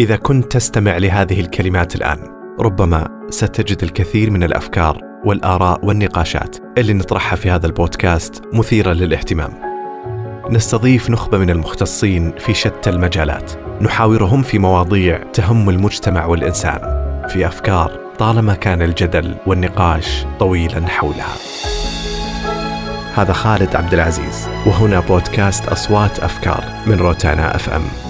إذا كنت تستمع لهذه الكلمات الآن ربما ستجد الكثير من الأفكار والآراء والنقاشات اللي نطرحها في هذا البودكاست مثيرة للاهتمام. نستضيف نخبة من المختصين في شتى المجالات. نحاورهم في مواضيع تهم المجتمع والإنسان في أفكار طالما كان الجدل والنقاش طويلا حولها. هذا خالد عبد العزيز وهنا بودكاست أصوات أفكار من روتانا أف أم.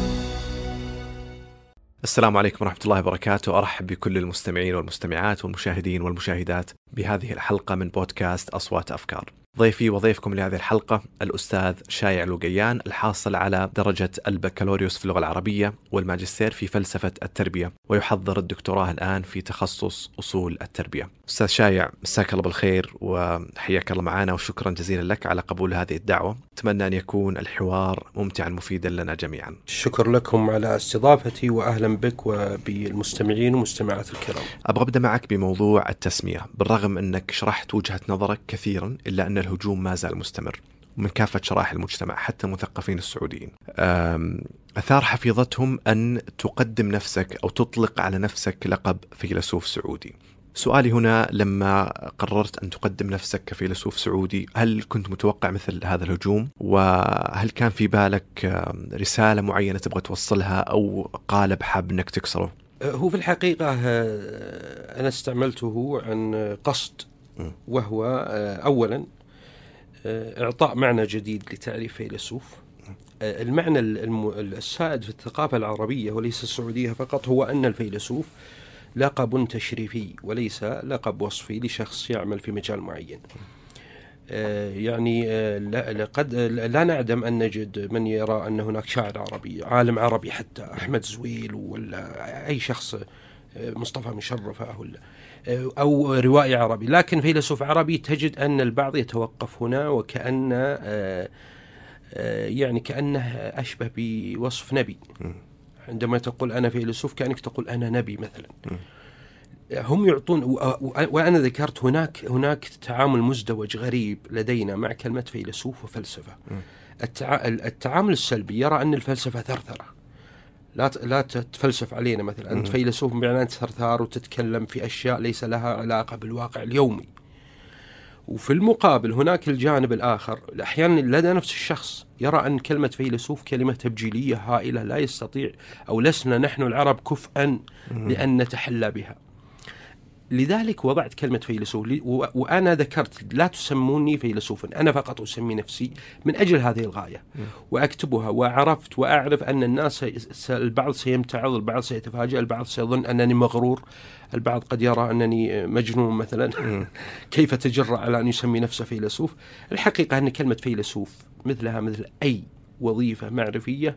السلام عليكم ورحمة الله وبركاته. أرحب بكل المستمعين والمستمعات والمشاهدين والمشاهدات بهذه الحلقة من بودكاست أصوات أفكار. ضيفي وضيفكم لهذه الحلقة الأستاذ شايع لوقيان الحاصل على درجة البكالوريوس في اللغة العربية والماجستير في فلسفة التربية ويحضر الدكتوراه الآن في تخصص أصول التربية. أستاذ شايع مساك الله بالخير وحياك الله معنا وشكرا جزيلا لك على قبول هذه الدعوة. أتمنى أن يكون الحوار ممتعا مفيدا لنا جميعا. شكر لكم على استضافتي وأهلا بك وبالمستمعين والمستمعات الكرام. أبغى أبدأ معك بموضوع التسمية بالرغم أنك شرحت وجهة نظرك كثيرا إلا أن الهجوم ما زال مستمر من كافة شرائح المجتمع حتى المثقفين السعوديين. أثار حفيظتهم أن تقدم نفسك أو تطلق على نفسك لقب فيلسوف سعودي. سؤالي هنا لما قررت أن تقدم نفسك كفيلسوف سعودي هل كنت متوقع مثل هذا الهجوم؟ وهل كان في بالك رسالة معينة تبغى توصلها أو قالب حاب أنك تكسره؟ هو في الحقيقة أنا استعملته عن قصد وهو أولا إعطاء معنى جديد لتعريف فيلسوف. المعنى السائد في الثقافة العربية وليس السعودية فقط هو أن الفيلسوف لقب تشريفي وليس لقب وصفي لشخص يعمل في مجال معين. يعني لقد لا نعدم أن نجد من يرى أن هناك شاعر عربي عالم عربي حتى أحمد زويل ولا أي شخص مصطفى مشرفة ولا أو روائي عربي. لكن فيلسوف عربي تجد أن البعض يتوقف هنا وكأن يعني كأنه أشبه بوصف نبي. عندما تقول أنا فيلسوف كأنك تقول أنا نبي مثلا. هم يعطون وأنا ذكرت هناك هناك تعامل مزدوج غريب لدينا مع كلمة فيلسوف وفلسفة. التعامل السلبي يرى أن الفلسفة ثرثرة. لا لا تتفلسف علينا مثلا أنت فيلسوف بمعنى أنت ثرثار وتتكلم في أشياء ليس لها علاقة بالواقع اليومي. وفي المقابل هناك الجانب الآخر أحيانا لدى نفس الشخص يرى أن كلمة فيلسوف كلمة تبجيلية هائلة لا يستطيع أو لسنا نحن العرب كفءا لأن نتحلى بها. لذلك وضعت كلمة فيلسوف وأنا ذكرت لا تسموني فيلسوفا أنا فقط أسمي نفسي من أجل هذه الغاية. وأكتبها وعرفت وأعرف أن الناس البعض سيمتعض البعض سيتفاجأ البعض سيظن أنني مغرور. البعض قد يرى أنني مجنون مثلا. كيف تجرأ على أن يسمي نفسه فيلسوف؟ الحقيقة أن كلمة فيلسوف مثلها مثل أي وظيفة معرفية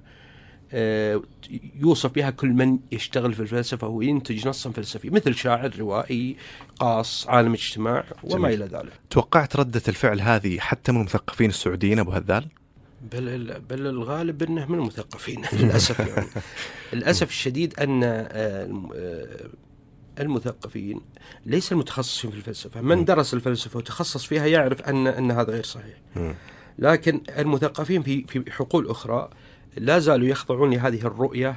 يوصف بها كل من يشتغل في الفلسفة وينتج نصا فلسفي مثل شاعر روائي قاص عالم اجتماع وما إلى ذلك. توقعت ردة الفعل هذه حتى من المثقفين السعوديين أبو هذال؟ بل بل الغالب إنه من المثقفين للأسف يعني. للأسف الشديد أن المثقفين ليس المتخصصين في الفلسفة، من درس الفلسفة وتخصص فيها يعرف أن أن هذا غير صحيح. لكن المثقفين في في حقول أخرى لا زالوا يخضعون لهذه الرؤية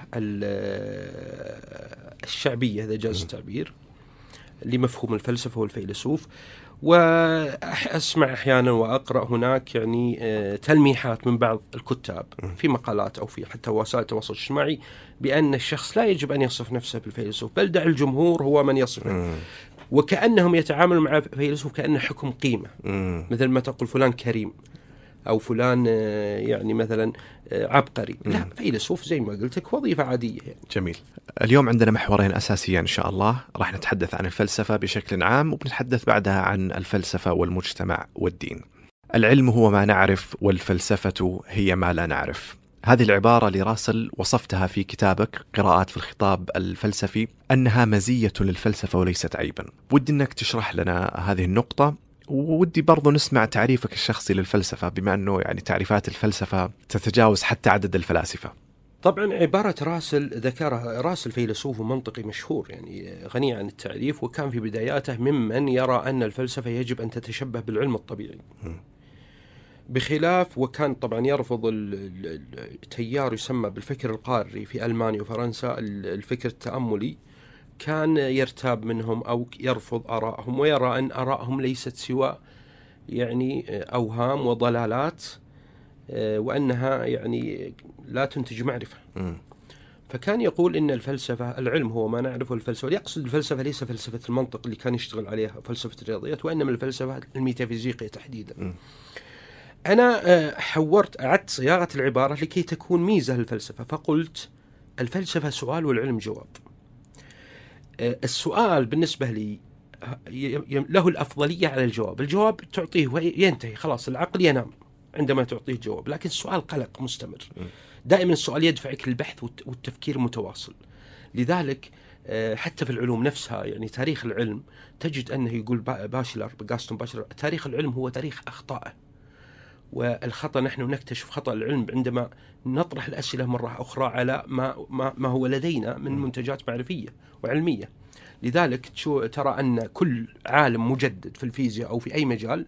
الشعبية إذا جاز التعبير لمفهوم الفلسفة والفيلسوف. وأسمع أحيانا وأقرأ هناك يعني تلميحات من بعض الكتاب في مقالات أو في حتى وسائل التواصل الاجتماعي بأن الشخص لا يجب أن يصف نفسه بالفيلسوف بل دع الجمهور هو من يصفه. وكأنهم يتعاملوا مع فيلسوف كأنه حكم قيمة. مثل ما تقول فلان كريم. أو فلان يعني مثلا عبقري. لا فيلسوف زي ما قلت لك وظيفة عادية يعني. جميل. اليوم عندنا محورين أساسيين إن شاء الله. راح نتحدث عن الفلسفة بشكل عام وبنتحدث بعدها عن الفلسفة والمجتمع والدين. العلم هو ما نعرف والفلسفة هي ما لا نعرف. هذه العبارة لراسل وصفتها في كتابك قراءات في الخطاب الفلسفي أنها مزية للفلسفة وليست عيبا. ودي أنك تشرح لنا هذه النقطة ودي برضو نسمع تعريفك الشخصي للفلسفة بما أنه يعني تعريفات الفلسفة تتجاوز حتى عدد الفلاسفة. طبعا عبارة راسل ذكرها راسل فيلسوف ومنطقي مشهور يعني غني عن التعريف وكان في بداياته ممن يرى أن الفلسفة يجب أن تتشبه بالعلم الطبيعي. بخلاف وكان طبعا يرفض ال- ال- التيار يسمى بالفكر القاري في ألمانيا وفرنسا ال- الفكر التأملي. كان يرتاب منهم أو يرفض ارائهم ويرى أن ارائهم ليست سوى يعني أوهام وضلالات آه، وأنها يعني لا تنتج معرفة مم. فكان يقول إن الفلسفة العلم هو ما نعرفه الفلسفة يقصد الفلسفة ليس فلسفة المنطق اللي كان يشتغل عليها فلسفة الرياضيات وإنما الفلسفة الميتافيزيقية تحديدا. أنا آه، حورت أعدت صياغة العبارة لكي تكون ميزة للفلسفة فقلت الفلسفة سؤال والعلم جواب. آه، السؤال بالنسبة لي له الأفضلية على الجواب، الجواب تعطيه وينتهي خلاص العقل ينام عندما تعطيه جواب، لكن السؤال قلق مستمر. دائما السؤال يدفعك للبحث والت- والتفكير المتواصل لذلك آه، حتى في العلوم نفسها يعني تاريخ العلم تجد أنه يقول با- باشلر جاستون باشلر تاريخ العلم هو تاريخ أخطائه. والخطأ نحن نكتشف خطأ العلم عندما نطرح الأسئلة مرة أخرى على ما ما, ما هو لدينا من منتجات معرفية وعلمية. لذلك ترى أن كل عالم مجدد في الفيزياء أو في أي مجال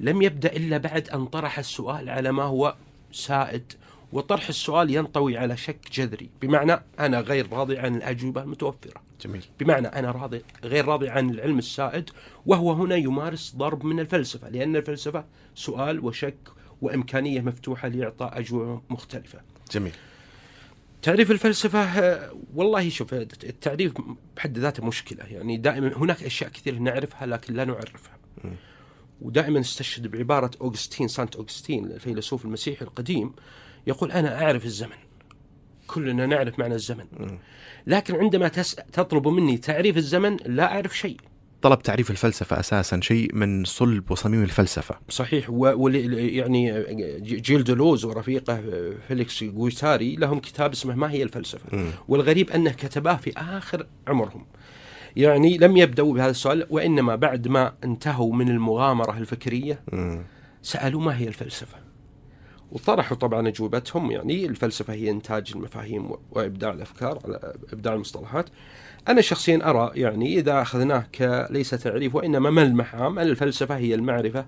لم يبدأ إلا بعد أن طرح السؤال على ما هو سائد وطرح السؤال ينطوي على شك جذري. بمعنى أنا غير راضي عن الأجوبة المتوفرة. جميل. بمعنى أنا راضي غير راضي عن العلم السائد وهو هنا يمارس ضرب من الفلسفة لأن الفلسفة سؤال وشك وإمكانية مفتوحة لإعطاء أجوبة مختلفة. جميل تعريف الفلسفة آه، والله شوف التعريف بحد ذاته مشكلة يعني دائما هناك أشياء كثير نعرفها لكن لا نعرفها. ودائما استشهد بعبارة أوغستين سانت أوغستين الفيلسوف المسيحي القديم يقول أنا أعرف الزمن. كلنا نعرف معنى الزمن. لكن عندما تس... تطلب مني تعريف الزمن لا أعرف شيء. طلب تعريف الفلسفة أساسا شيء من صلب وصميم الفلسفة. صحيح. و... يعني جيل دلوز ورفيقه فيليكس جويتاري لهم كتاب اسمه ما هي الفلسفة مم. والغريب أنه كتباه في آخر عمرهم. يعني لم يبدأوا بهذا السؤال وإنما بعد ما انتهوا من المغامرة الفكرية مم. سألوا ما هي الفلسفة وطرحوا طبعا أجوبتهم يعني الفلسفة هي إنتاج المفاهيم وإبداع الأفكار على إبداع المصطلحات. أنا شخصيا أرى يعني إذا أخذناه كليس تعريف وإنما ملمح عام ان الفلسفة هي المعرفة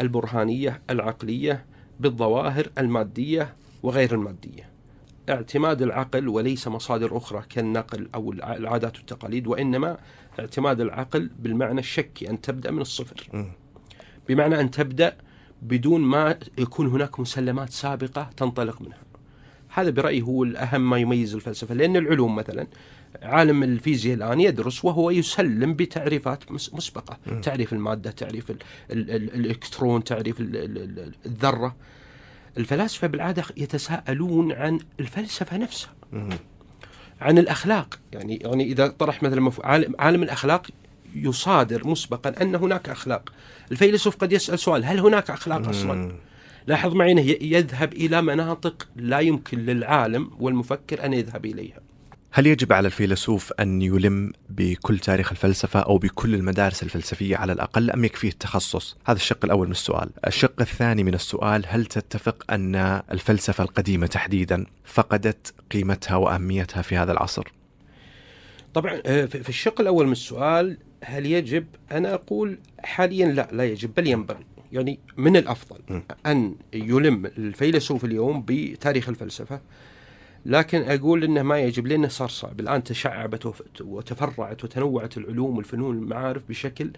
البرهانية العقلية بالظواهر المادية وغير المادية اعتماد العقل وليس مصادر أخرى كالنقل الع- العادات والتقاليد وإنما اعتماد العقل بالمعنى الشكي أن تبدأ من الصفر. بمعنى أن تبدأ بدون ما يكون هناك مسلمات سابقة تنطلق منها. هذا برأيي هو الأهم ما يميز الفلسفة لأن العلوم مثلا عالم الفيزياء الآن يدرس وهو يسلم بتعريفات مس- مسبقة، تعريف المادة، تعريف ال ال ال الإلكترون، تعريف ال ال ال الذرة. الفلاسفة بالعادة يتساءلون عن الفلسفة نفسها. مم. عن الأخلاق يعني يعني إذا طرح مثلا مف... عالم, عالم الأخلاق يصادر مسبقا أن هناك أخلاق الفيلسوف قد يسأل سؤال هل هناك أخلاق أصلا مم. لاحظ معي يذهب إلى مناطق لا يمكن للعالم والمفكر أن يذهب إليها هل يجب على الفيلسوف أن يلم بكل تاريخ الفلسفة أو بكل المدارس الفلسفية على الأقل أم يكفيه التخصص؟ هذا الشق الأول من السؤال الشق الثاني من السؤال هل تتفق أن الفلسفة القديمة تحديدا فقدت قيمتها وأهميتها في هذا العصر؟ طبعا آه، في الشق الأول من السؤال هل يجب أنا أقول حاليا لا لا يجب بل ينبغي يعني من الأفضل م. أن يلم الفيلسوف اليوم بتاريخ الفلسفة لكن أقول إنه ما يجب لأنه صار صعب الآن تشعبت وتفرعت وتنوعت العلوم والفنون والمعارف بشكل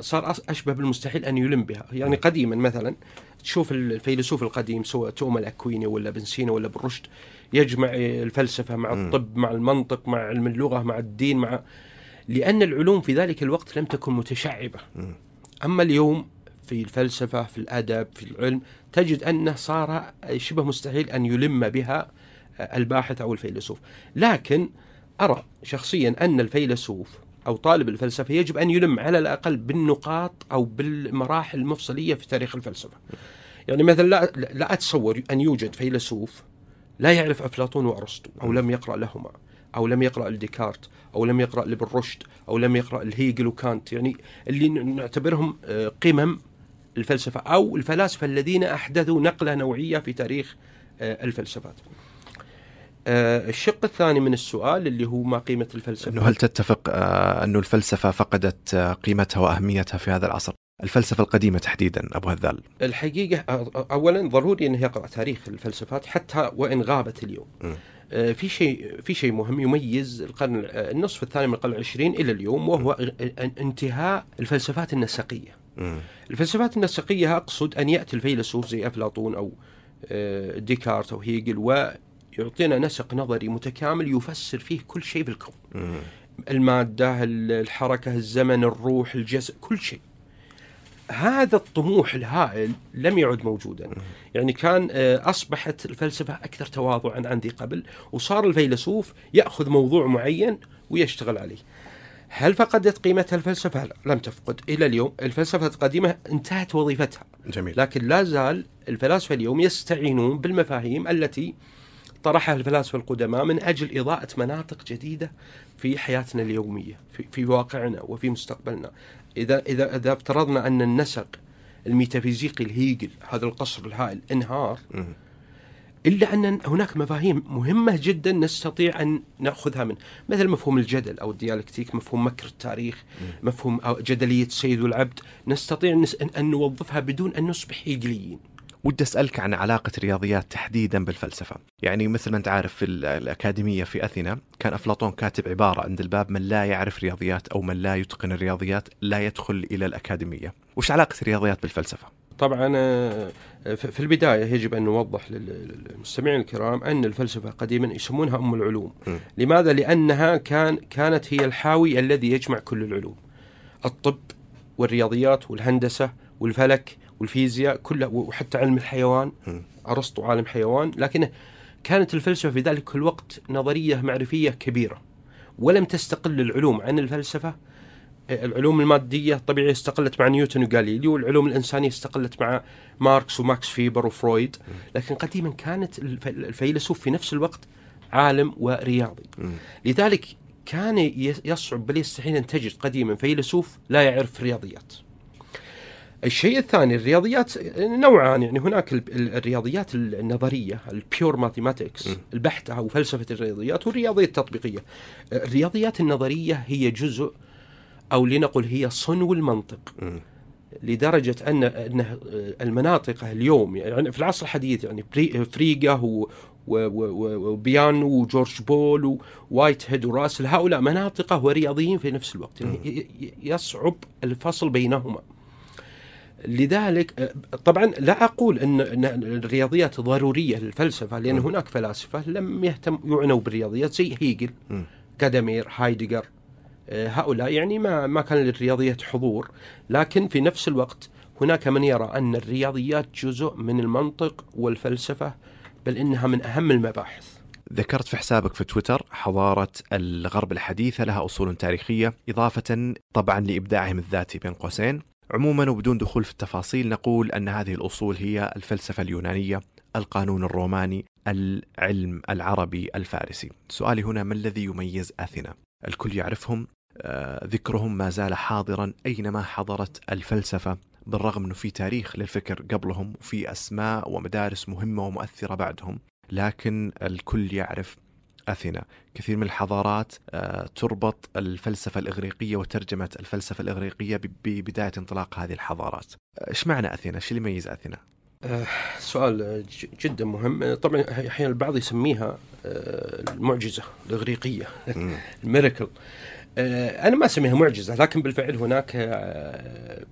صار أشبه بالمستحيل أن يلم بها، يعني قديما مثلا تشوف الفيلسوف القديم سواء توما الأكويني ولا بن سينا ولا بن رشد يجمع الفلسفة مع. الطب مع المنطق مع علم اللغة مع الدين مع لأن العلوم في ذلك الوقت لم تكن متشعبة. أما اليوم في الفلسفة في الأدب في العلم تجد أنه صار شبه مستحيل أن يلم بها الباحث أو الفيلسوف، لكن أرى شخصيا أن الفيلسوف أو طالب الفلسفة يجب أن يلم على الأقل بالنقاط أو بالمراحل المفصلية في تاريخ الفلسفة. يعني مثلا لا لا أتصور أن يوجد فيلسوف لا يعرف أفلاطون وأرسطو أو لم يقرأ لهما أو لم يقرأ لديكارت أو لم يقرأ لابن رشد أو لم يقرأ لهيجل وكانت يعني اللي نعتبرهم آه، قمم الفلسفة أو الفلاسفة الذين أحدثوا نقلة نوعية في تاريخ آه، الفلسفات. آه، الشق الثاني من السؤال اللي هو ما قيمة الفلسفة؟ أنه هل تتفق آه، أن الفلسفة فقدت قيمتها وأهميتها في هذا العصر؟ الفلسفة القديمة تحديدا أبو هذال الحقيقة أولا ضروري أنه يقرأ تاريخ الفلسفات حتى وإن غابت اليوم م. في شيء في شيء مهم يميز القرن النصف الثاني من القرن العشرين إلى اليوم وهو انتهاء الفلسفات النسقية. الفلسفات النسقية أقصد أن يأتي الفيلسوف زي أفلاطون أو آه، ديكارت أو هيجل ويعطينا نسق نظري متكامل يفسر فيه كل شيء في الكون. مم. المادة، الحركة، الزمن، الروح، الجسد، كل شيء. هذا الطموح الهائل لم يعد موجودا يعني كان آه، أصبحت الفلسفة أكثر تواضعا عن ذي قبل وصار الفيلسوف يأخذ موضوع معين ويشتغل عليه هل فقدت قيمتها الفلسفة؟ لا لم تفقد. إلى اليوم الفلسفة القديمة انتهت وظيفتها. جميل. لكن لا زال الفلاسفة اليوم يستعينون بالمفاهيم التي طرحها الفلاسفة القدماء من أجل إضاءة مناطق جديدة في حياتنا اليومية في, في واقعنا وفي مستقبلنا. إذا إذا إذا افترضنا أن النسق الميتافيزيقي الهيجل هذا القصر الهائل انهار إلا أن هناك مفاهيم مهمة جدا نستطيع أن نأخذها منه مثل مفهوم الجدل أو الديالكتيك مفهوم مكر التاريخ مفهوم جدلية السيد والعبد نستطيع أن نوظفها بدون أن نصبح هيجليين ودي أسألك عن علاقة الرياضيات تحديدا بالفلسفة، يعني مثل ما أنت عارف في الأكاديمية في أثينا كان أفلاطون كاتب عبارة عند الباب من لا يعرف رياضيات أو من لا يتقن الرياضيات لا يدخل إلى الأكاديمية، وش علاقة الرياضيات بالفلسفة؟ طبعا آه، في البداية يجب أن نوضح للمستمعين الكرام أن الفلسفة قديما يسمونها أم العلوم. م. لماذا؟ لأنها كان كانت هي الحاوي الذي يجمع كل العلوم. الطب والرياضيات والهندسة والفلك والفيزياء كلها وحتى علم الحيوان أرسطو عالم حيوان لكن كانت الفلسفة في ذلك الوقت نظرية معرفية كبيرة ولم تستقل العلوم عن الفلسفة العلوم المادية طبيعي استقلت مع نيوتن وغاليليو والعلوم الإنسانية استقلت مع ماركس وماكس فيبر وفرويد. لكن قديما كانت الفيلسوف في نفس الوقت عالم ورياضي. لذلك كان يصعب بل يستحيل أن تجد قديما فيلسوف لا يعرف الرياضيات الشيء الثاني الرياضيات نوعان يعني هناك الرياضيات النظرية ال pure mathematics البحته أو فلسفة الرياضيات والرياضيات التطبيقية. الرياضيات النظرية هي جزء أو لنقل هي صنو المنطق. لدرجة ان ان المناطق اليوم يعني في العصر الحديث يعني فريجه وبيانو وجورج بول ووايت هيد وراسل هؤلاء مناطقه ورياضيين في نفس الوقت. يعني يصعب الفصل بينهما. لذلك آه، طبعا لا أقول أن الرياضيات ضرورية للفلسفة لأن هناك فلاسفة لم يهتم يعنوا بالرياضيات زي هيجل جادامير هايدجر آه، هؤلاء يعني ما ما كان للرياضيات حضور لكن في نفس الوقت هناك من يرى أن الرياضيات جزء من المنطق والفلسفة بل إنها من أهم المباحث ذكرت في حسابك في تويتر حضارة الغرب الحديثة لها أصول تاريخية إضافة طبعا لإبداعهم الذاتي بين قوسين عموما وبدون دخول في التفاصيل نقول أن هذه الأصول هي الفلسفة اليونانية، القانون الروماني، العلم العربي الفارسي. سؤالي هنا ما الذي يميز آثينا؟ الكل يعرفهم آه، ذكرهم ما زال حاضرا أينما حضرت الفلسفة بالرغم إنه في تاريخ للفكر قبلهم وفي أسماء ومدارس مهمة ومؤثرة بعدهم لكن الكل يعرف أثينا. كثير من الحضارات آه، تربط الفلسفة الإغريقية وترجمة الفلسفة الإغريقية ببداية انطلاق هذه الحضارات. إيش معنى أثينا؟ إيش اللي يميز أثينا؟ آه سؤال جدا مهم. طبعا أحيانا البعض يسميها آه المعجزة الإغريقية الميركل آه أنا ما أسميها معجزة لكن بالفعل هناك آه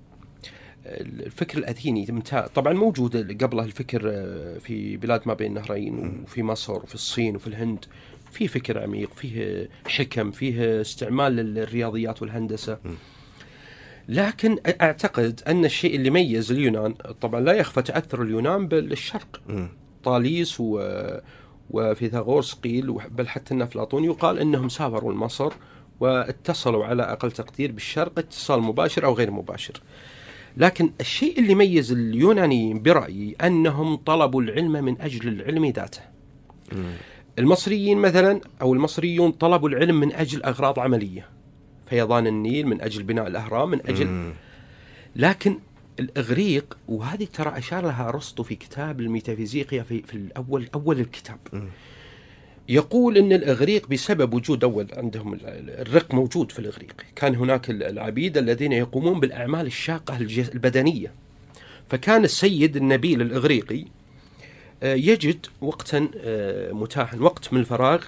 الفكر الأثيني طبعا موجود قبله الفكر آه، في بلاد ما بين النهرين وفي مصر وفي الصين وفي الهند فيه فكر عميق فيه حكم فيه استعمال للرياضيات والهندسة. لكن أعتقد أن الشيء اللي ميز اليونان طبعا لا يخفى تأثر اليونان بالشرق. طاليس و وفيثاغورس قيل بل حتى أن أفلاطون يقال إنهم سافروا لمصر واتصلوا على أقل تقدير بالشرق اتصال مباشر أو غير مباشر. لكن الشيء اللي ميز اليونانيين برأيي أنهم طلبوا العلم من أجل العلم ذاته. المصريين مثلا أو المصريون طلبوا العلم من أجل أغراض عملية. فيضان النيل من أجل بناء الأهرام من أجل لكن الإغريق وهذه ترى أشار لها أرسطو في كتاب الميتافيزيقيا في في الأول أول الكتاب. يقول إن الإغريق بسبب وجود أول عندهم ال- الرق موجود في الإغريق، كان هناك ال- العبيد الذين يقومون بالأعمال الشاقة البدنية. فكان السيد النبيل الاغريقي آه، يجد وقتا آه، متاحا، وقت من الفراغ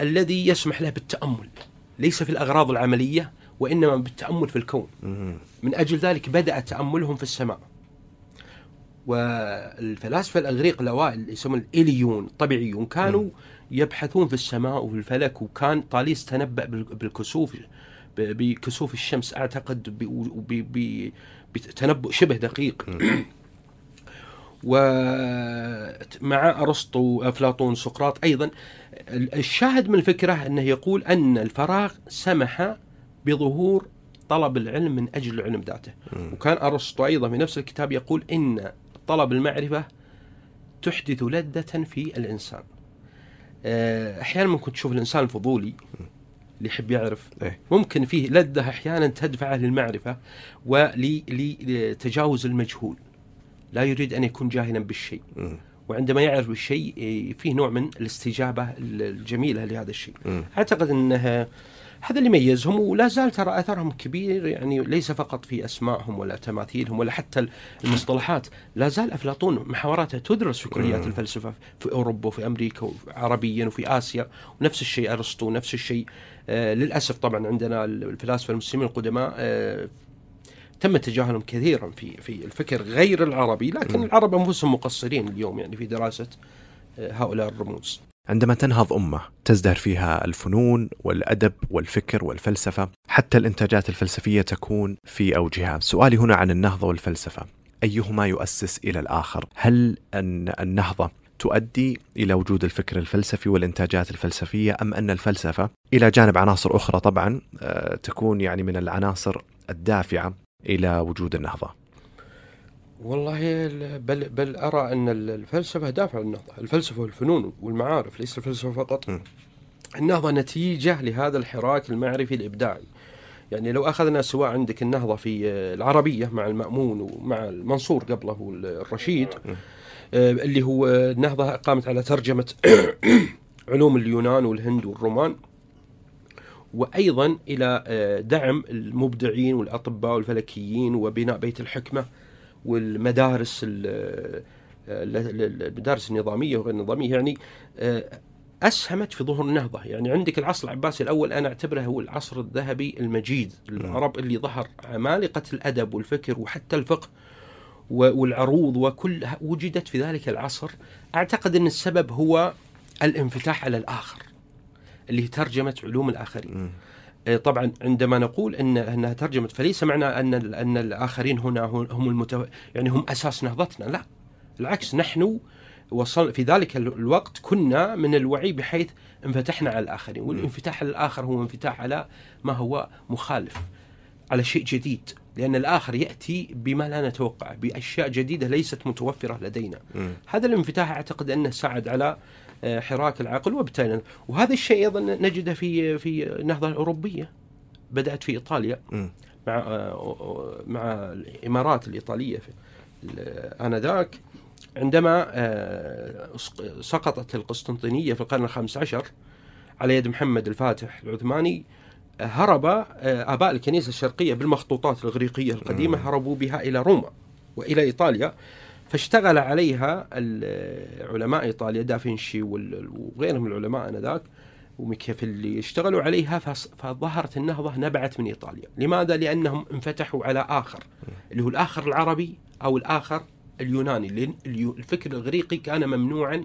الذي يسمح له بالتأمل، ليس في الأغراض العملية وإنما بالتأمل في الكون. من أجل ذلك بدأ تأملهم في السماء. والفلاسفة الإغريق الاوائل اللي يسمون الإليون الطبيعيون كانوا يبحثون في السماء وفي الفلك وكان طاليس تنبأ بال- بالكسوف بكسوف الشمس أعتقد بتنبؤ شبه دقيق. ومع أرسطو افلاطون سقراط أيضا الشاهد من الفكرة أنه يقول أن الفراغ سمح بظهور طلب العلم من أجل العلم ذاته. وكان أرسطو أيضا في نفس الكتاب يقول إن طلب المعرفة تحدث لذة في الإنسان. أحيانا ممكن تشوف الإنسان الفضولي اللي يحب يعرف إيه. ممكن فيه لذة أحيانا تدفعه للمعرفة ولتجاوز المجهول لا يريد أن يكون جاهلا بالشيء. وعندما يعرف الشيء إيه، فيه نوع من الاستجابة الجميلة لهذا الشيء. أعتقد انه هذا اللي يميزهم ولا زال ترى اثرهم كبير يعني ليس فقط في اسمائهم ولا تماثيلهم ولا حتى المصطلحات لا زال أفلاطون محاوراته تدرس في كليات. الفلسفة في أوروبا وفي أمريكا عربيا وفي آسيا ونفس الشيء أرسطو نفس الشيء آه للأسف طبعا عندنا الفلاسفة المسلمين القدماء آه تم تجاهلهم كثيرا في في الفكر غير العربي لكن. العرب أنفسهم مقصرين اليوم يعني في دراسة آه هؤلاء الرموز عندما تنهض أمة تزدهر فيها الفنون والأدب والفكر والفلسفة حتى الإنتاجات الفلسفية تكون في أوجها. سؤالي هنا عن النهضة والفلسفة. أيهما يؤسس إلى الآخر؟ هل أن النهضة تؤدي إلى وجود الفكر الفلسفي والإنتاجات الفلسفية أم أن الفلسفة إلى جانب عناصر أخرى طبعا آه، تكون يعني من العناصر الدافعة إلى وجود النهضة؟ والله ال- بل بل أرى أن ال- الفلسفة دافع للنهضه، الفلسفة والفنون والمعارف ليس الفلسفة فقط. م. النهضة نتيجة لهذا الحراك المعرفي الإبداعي. يعني لو أخذنا سواء عندك النهضة في آه، العربية مع المأمون ومع المنصور قبله الرشيد م. آه، اللي هو النهضة قامت على ترجمة علوم اليونان والهند والرومان وأيضا إلى آه، دعم المبدعين والأطباء والفلكيين وبناء بيت الحكمة والمدارس ال- ال- المدارس النظامية وغير النظامية يعني آه، أسهمت في ظهور النهضة، يعني عندك العصر العباسي الأول أنا أعتبره هو العصر الذهبي المجيد، العرب اللي ظهر عمالقة الأدب والفكر وحتى الفقه والعروض وكل وجدت في ذلك العصر، أعتقد أن السبب هو الانفتاح على الآخر اللي هي ترجمه علوم الآخرين. آه، طبعا عندما نقول إن إنها ترجمت فليس معنى أن أن الآخرين هنا هم المتو... يعني هم أساس نهضتنا. لا بالعكس نحن وصل في ذلك ال- الوقت كنا من الوعي بحيث انفتحنا على الآخرين والانفتاح على الآخر هو انفتاح على ما هو مخالف على شيء جديد. لأن الآخر يأتي بما لا نتوقع بأشياء جديدة ليست متوفرة لدينا. مم. هذا الانفتاح أعتقد أنه ساعد على حراك العقل وبالتالي وهذا الشيء أيضا نجده في في النهضه الاوروبيه بدأت في إيطاليا. مع آه، مع الإمارات الإيطالية آنذاك عندما آه، سق- سقطت القسطنطينية في القرن الخامس عشر على يد محمد الفاتح العثماني آه، هرب آه، آباء الكنيسة الشرقية بالمخطوطات الاغريقيه القديمة. هربوا بها إلى روما وإلى إيطاليا فاشتغل عليها علماء إيطاليا دافنشي وغيرهم من العلماء آنذاك وميكافيلي اشتغلوا عليها فظهرت النهضه نبعت من إيطاليا، لماذا؟ لأنهم انفتحوا على آخر اللي هو الآخر العربي أو الآخر اليوناني، الفكر الاغريقي كان ممنوعا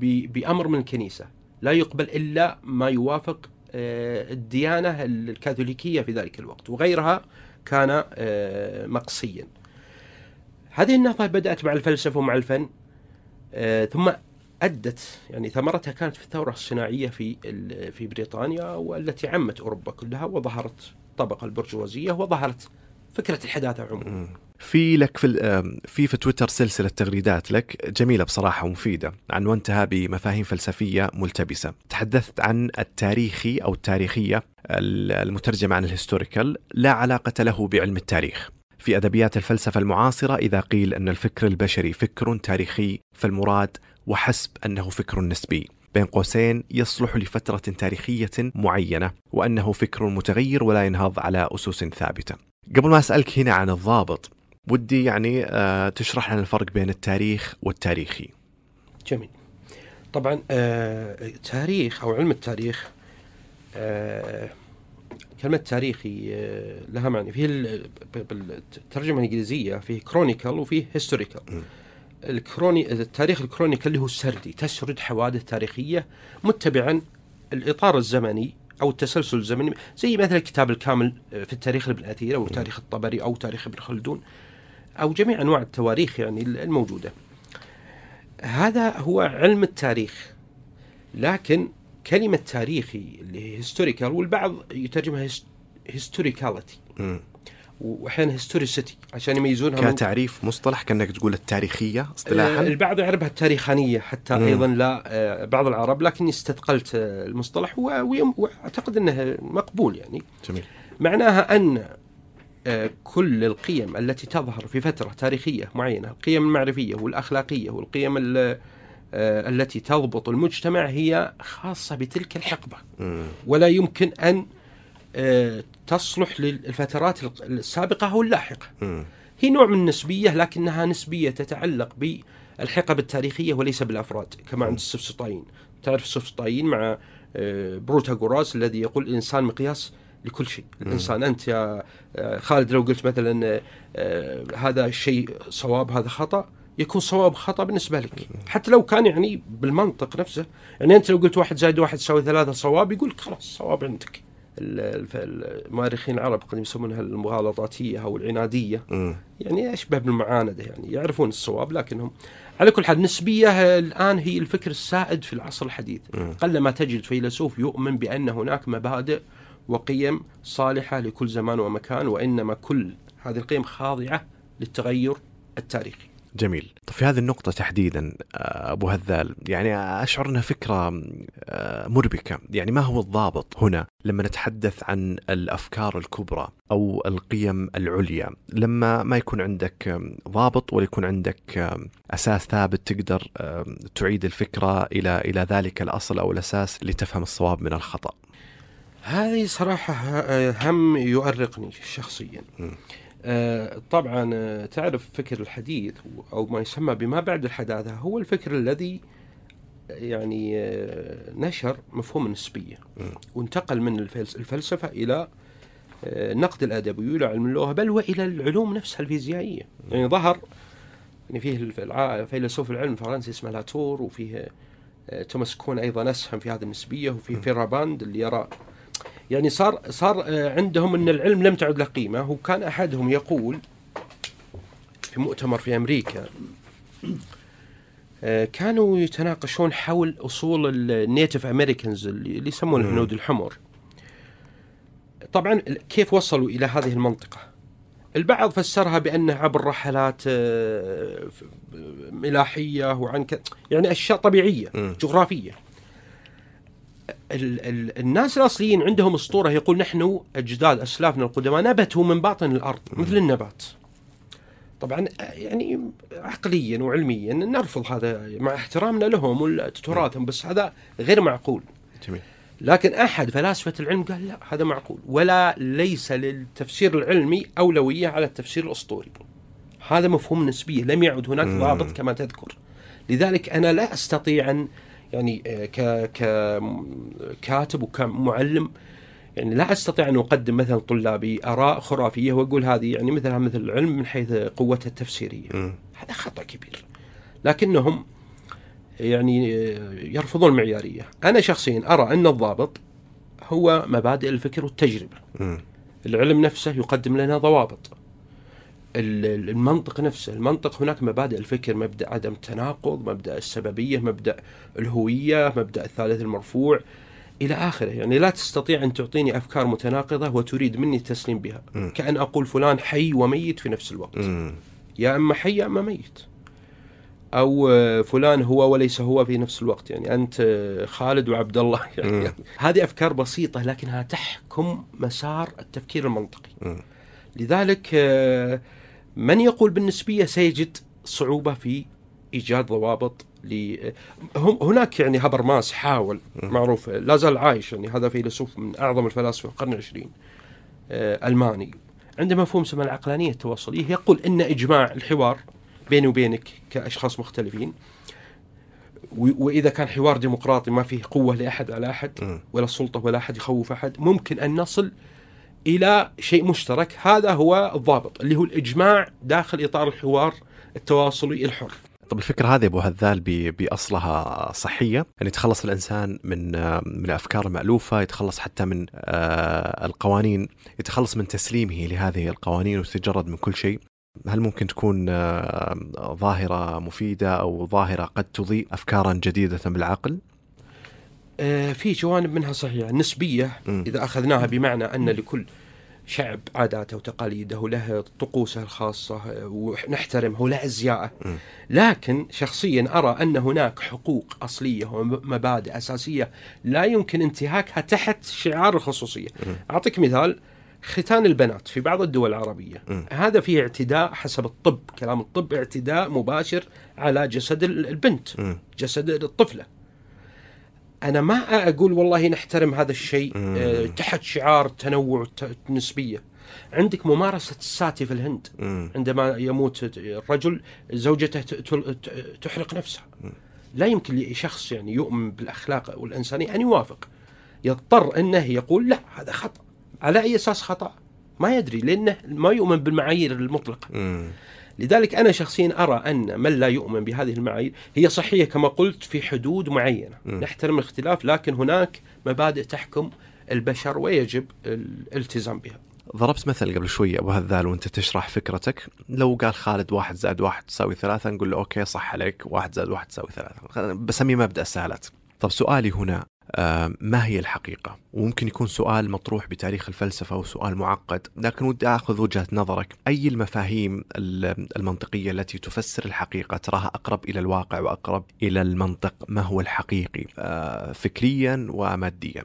بأمر من الكنيسة، لا يقبل إلا ما يوافق آه، الديانة الكاثوليكية في ذلك الوقت، وغيرها كان آه، مقصيا. هذه النهضة بدأت مع الفلسفة ومع الفن آه، ثم أدت يعني ثمرتها كانت في الثورة الصناعية في في بريطانيا والتي عمت أوروبا كلها وظهرت الطبقه البرجوازية وظهرت فكرة الحداثة عموما. في لك في آم، في في تويتر سلسلة تغريدات لك جميلة بصراحة ومفيدة عنونتها بمفاهيم فلسفية ملتبسة. تحدثت عن التاريخي أو التاريخية ال- المترجمه عن الهيستوريكال لا علاقة له بعلم التاريخ. في أدبيات الفلسفة المعاصرة إذا قيل أن الفكر البشري فكر تاريخي فالمراد وحسب أنه فكر نسبي بين قوسين يصلح لفترة تاريخية معينة وأنه فكر متغير ولا ينهض على أسس ثابتة. قبل ما أسألك هنا عن الضابط ودي يعني آه، تشرح لنا الفرق بين التاريخ والتاريخي. جميل. طبعا آه تاريخ أو علم التاريخ آه كلمة تاريخي آه لها معنى. فيه بالترجمة الإنجليزية فيه chronical وفيه historical. الكروني التاريخ ال chronical اللي هو السردي تسرد حوادث تاريخية متبعا الإطار الزمني أو التسلسل الزمني. زي مثلا الكتاب الكامل آه، في التاريخ لابن الأثير أو تاريخ الطبري أو تاريخ ابن خلدون أو جميع أنواع التواريخ يعني الموجودة. هذا هو علم التاريخ. لكن كلمة تاريخي اللي هي historical والبعض يترجمها historicality. وأحيانا historicity عشان يميزونها من كتعريف مصطلح كأنك تقول التاريخية آه، اصطلاحا البعض يعرفها التاريخانية حتى مم. أيضا لا آه، بعض العرب لكني استثقلت آه، المصطلح و- ويم- وأعتقد أنه مقبول يعني جميل معناها آه، كل القيم التي تظهر في فترة تاريخية معينة القيم المعرفية والأخلاقية والقيم ال- آه، التي تضبط المجتمع هي خاصة بتلك الحقبة. ولا يمكن أن آه، تصلح للفترات السابقة أو اللاحقة. هي نوع من النسبية لكنها نسبية تتعلق بالحقب التاريخية وليس بالأفراد كما عند السفسطائيين. تعرف السفسطائيين مع آه، بروتاغوراس الذي يقول الإنسان مقياس لكل شيء. الإنسان أنت يا آه، خالد لو قلت مثلا آه، آه، هذا الشيء صواب هذا خطأ. يكون صواب خطأ بالنسبة لك. حتى لو كان يعني بالمنطق نفسه يعني أنت لو قلت واحد زائد واحد يساوي ثلاثة صواب يقول لك خلاص صواب عندك. المؤرخين العرب قد يسمونها المغالطاتية أو العنادية. مم. يعني أشبه بالمعاندة يعني يعرفون الصواب لكنهم على كل حال نسبية الآن هي الفكر السائد في العصر الحديث. قلما تجد فيلسوف يؤمن بأن هناك مبادئ وقيم صالحة لكل زمان ومكان وإنما كل هذه القيم خاضعة للتغير التاريخي. جميل. طب في هذه النقطة تحديدا آه، أبو هذال يعني أشعر أنها فكرة آه، مربكة. يعني ما هو الضابط هنا لما نتحدث عن الأفكار الكبرى أو القيم العليا؟ لما ما يكون عندك ضابط ولا يكون عندك آم، أساس ثابت تقدر تعيد الفكرة إلى إلى ذلك الأصل أو الأساس لتفهم الصواب من الخطأ. هذه صراحة هم يؤرقني شخصيا. مم. آه، طبعا آه، تعرف فكر الحديث أو ما يسمى بما بعد الحداثة هو الفكر الذي يعني آه، نشر مفهوم النسبية مم. وانتقل من الفلس- الفلسفة إلى آه، النقد الأدبي وإلى علم اللغة بل وإلى العلوم نفسها الفيزيائية. يعني ظهر يعني فيه فيلسوف العلم الفرنسي اسمه لاتور وفيه توماس كون أيضا أسهم في هذه النسبية وفييرابند اللي يرى يعني صار صار آه، عندهم إن العلم لم تعد له قيمة وكان أحدهم يقول في مؤتمر في أمريكا آه، كانوا يتناقشون حول أصول ال Native Americans اللي يسمون. الهنود الحمر. طبعا كيف وصلوا إلى هذه المنطقة؟ البعض فسرها بأنه عبر رحلات آه، ملاحية وعن. يعني أشياء طبيعية. جغرافية. ال ال الناس الاصليين عندهم اسطوره يقول نحن اجداد اسلافنا القدماء نبتوا من باطن الأرض مثل النبات. طبعا يعني عقليا وعلميا نرفض هذا مع احترامنا لهم وتراثهم بس هذا غير معقول. جميل لكن أحد فلاسفة العلم قال لا هذا معقول ولا ليس للتفسير العلمي أولوية على التفسير الأسطوري. هذا مفهوم نسبيه لم يعد هناك. ضابط كما تذكر. لذلك أنا لا أستطيع أن يعني آه، ك ككاتب وكمعلم يعني لا أستطيع أن أقدم مثلا طلابي أراء خرافية وأقول هذه يعني مثلها مثل العلم من حيث قوتها التفسيرية. هذا خطأ كبير. لكنهم يعني يرفضون المعياريه. أنا شخصيا أرى أن الضابط هو مبادئ الفكر والتجربة. العلم نفسه يقدم لنا ضوابط. ال- المنطق نفسه، المنطق هناك مبادئ الفكر، مبدأ عدم التناقض، مبدأ السببية، مبدأ الهوية، مبدأ الثالث المرفوع إلى آخره، يعني لا تستطيع أن تعطيني أفكار متناقضة وتريد مني التسليم بها، مم. كأن أقول فلان حي وميت في نفس الوقت. مم. يا أما حي يا أما ميت أو آه، فلان هو وليس هو في نفس الوقت يعني أنت آه، خالد وعبد الله يعني مم. هذه أفكار بسيطة لكنها تحكم مسار التفكير المنطقي مم. لذلك آه، من يقول بالنسبية سيجد صعوبة في إيجاد ضوابط ل هناك يعني هابرماس حاول معروف لا زال عايش يعني هذا فيلسوف من أعظم الفلاسفة في القرن العشرين آه، ألماني. عنده مفهوم اسمه العقلانية التواصلية يقول إن إجماع الحوار بيني وبينك كأشخاص مختلفين وإذا كان حوار ديمقراطي ما فيه قوة لأحد على أحد ولا سلطة ولا أحد يخوف أحد ممكن أن نصل إلى شيء مشترك. هذا هو الضابط اللي هو الإجماع داخل إطار الحوار التواصلي الحر. طب الفكرة هذه أبو هذال بأصلها صحية؟ ان يتخلص الإنسان من من الافكار المالوفه يتخلص حتى من آه، القوانين يتخلص من تسليمه لهذه القوانين ويتجرد من كل شيء. هل ممكن تكون آه، ظاهرة مفيدة أو ظاهرة قد تضيء افكارا جديدة بالعقل؟ في جوانب منها صحيحة نسبية. إذا أخذناها بمعنى أن لكل شعب عاداته وتقاليده له طقوسه الخاصة آه، ونحترمه وله أزياءه مم. لكن شخصيا أرى أن هناك حقوق أصلية ومبادئ أساسية لا يمكن انتهاكها تحت شعار الخصوصية مم. أعطيك مثال ختان البنات في بعض الدول العربية مم. هذا فيه اعتداء حسب الطب كلام الطب اعتداء مباشر على جسد البنت مم. جسد الطفلة أنا ما أقول والله نحترم هذا الشيء. آه، تحت شعار التنوع النسبيه عندك ممارسة الساتي في الهند مم. عندما يموت الرجل زوجته تحرق نفسها. لا يمكن لشخص يعني يؤمن بالأخلاق والانسانيه أن يوافق. يضطر إنه يقول لا هذا خطأ. على أي أساس خطأ؟ ما يدري لأنه ما يؤمن بالمعايير المطلقة. مم. لذلك أنا شخصيا أرى أن من لا يؤمن بهذه المعايير هي صحيه كما قلت في حدود معينة. مم. نحترم الاختلاف لكن هناك مبادئ تحكم البشر ويجب الالتزام بها. ضربت مثل قبل شوي أبو هذال وأنت تشرح فكرتك. لو قال خالد واحد زائد واحد تساوي ثلاثة نقول له أوكي صح عليك واحد زائد واحد تساوي ثلاثة. بسميه مبدأ السهالات طب سؤالي هنا ما هي الحقيقة؟ وممكن يكون سؤال مطروح بتاريخ الفلسفة وسؤال معقد لكن ودي أخذ وجهة نظرك أي المفاهيم ال- المنطقية التي تفسر الحقيقة تراها أقرب إلى الواقع وأقرب إلى المنطق ما هو الحقيقي آه، فكريا وماديا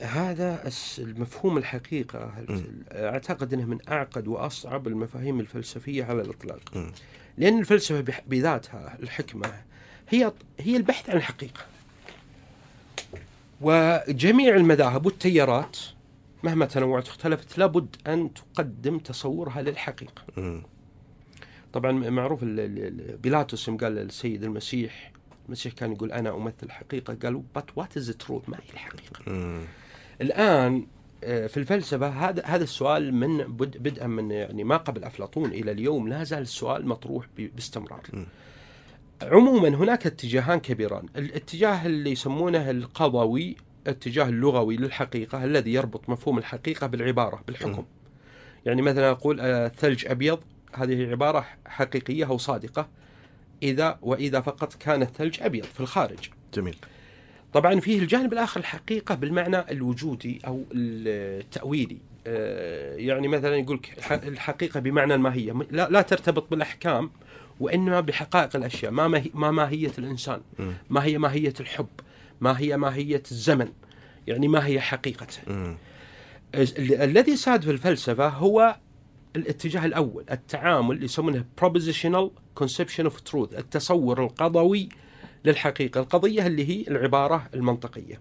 هذا المفهوم الحقيقة مم. أعتقد إنه من أعقد وأصعب المفاهيم الفلسفية على. لأن الفلسفة بح- بذاتها الحكمة هي هي البحث عن الحقيقة وجميع المذاهب والتيارات مهما تنوعت واختلفت لابد أن تقدم تصورها للحقيقة. طبعا معروف بيلاطس يوم قال للسيد المسيح المسيح كان يقول أنا أمثل الحقيقة قال له but what is truth ما هي الحقيقة. الآن آه، في الفلسفة هذا هذا السؤال من بد- بدءا من يعني ما قبل أفلاطون إلى اليوم لا زال السؤال مطروح باستمرار. م. عموما هناك اتجاهان كبيران، الاتجاه اللي يسمونه القضوي، الاتجاه اللغوي للحقيقة الذي يربط مفهوم الحقيقة بالعبارة بالحكم. يعني مثلا أقول آه، الثلج أبيض هذه عبارة حقيقية أو صادقة إذا وإذا فقط كان الثلج أبيض في الخارج. جميل طبعا فيه الجانب الآخر الحقيقة بالمعنى الوجودي أو التأويلي آه، يعني مثلا يقول لك الح- الحقيقة بمعنى الماهيه م- لا, لا ترتبط بالأحكام وإنما بحقائق الأشياء ما ماهي ما ماهية الإنسان. ما هي ماهية الحب ما هي ماهية الزمن يعني ما هي حقيقته الذي ساد في الفلسفة هو الاتجاه الأول التعامل يسمونه propositional conception of truth التصور القضوي للحقيقة القضية اللي هي العبارة المنطقية.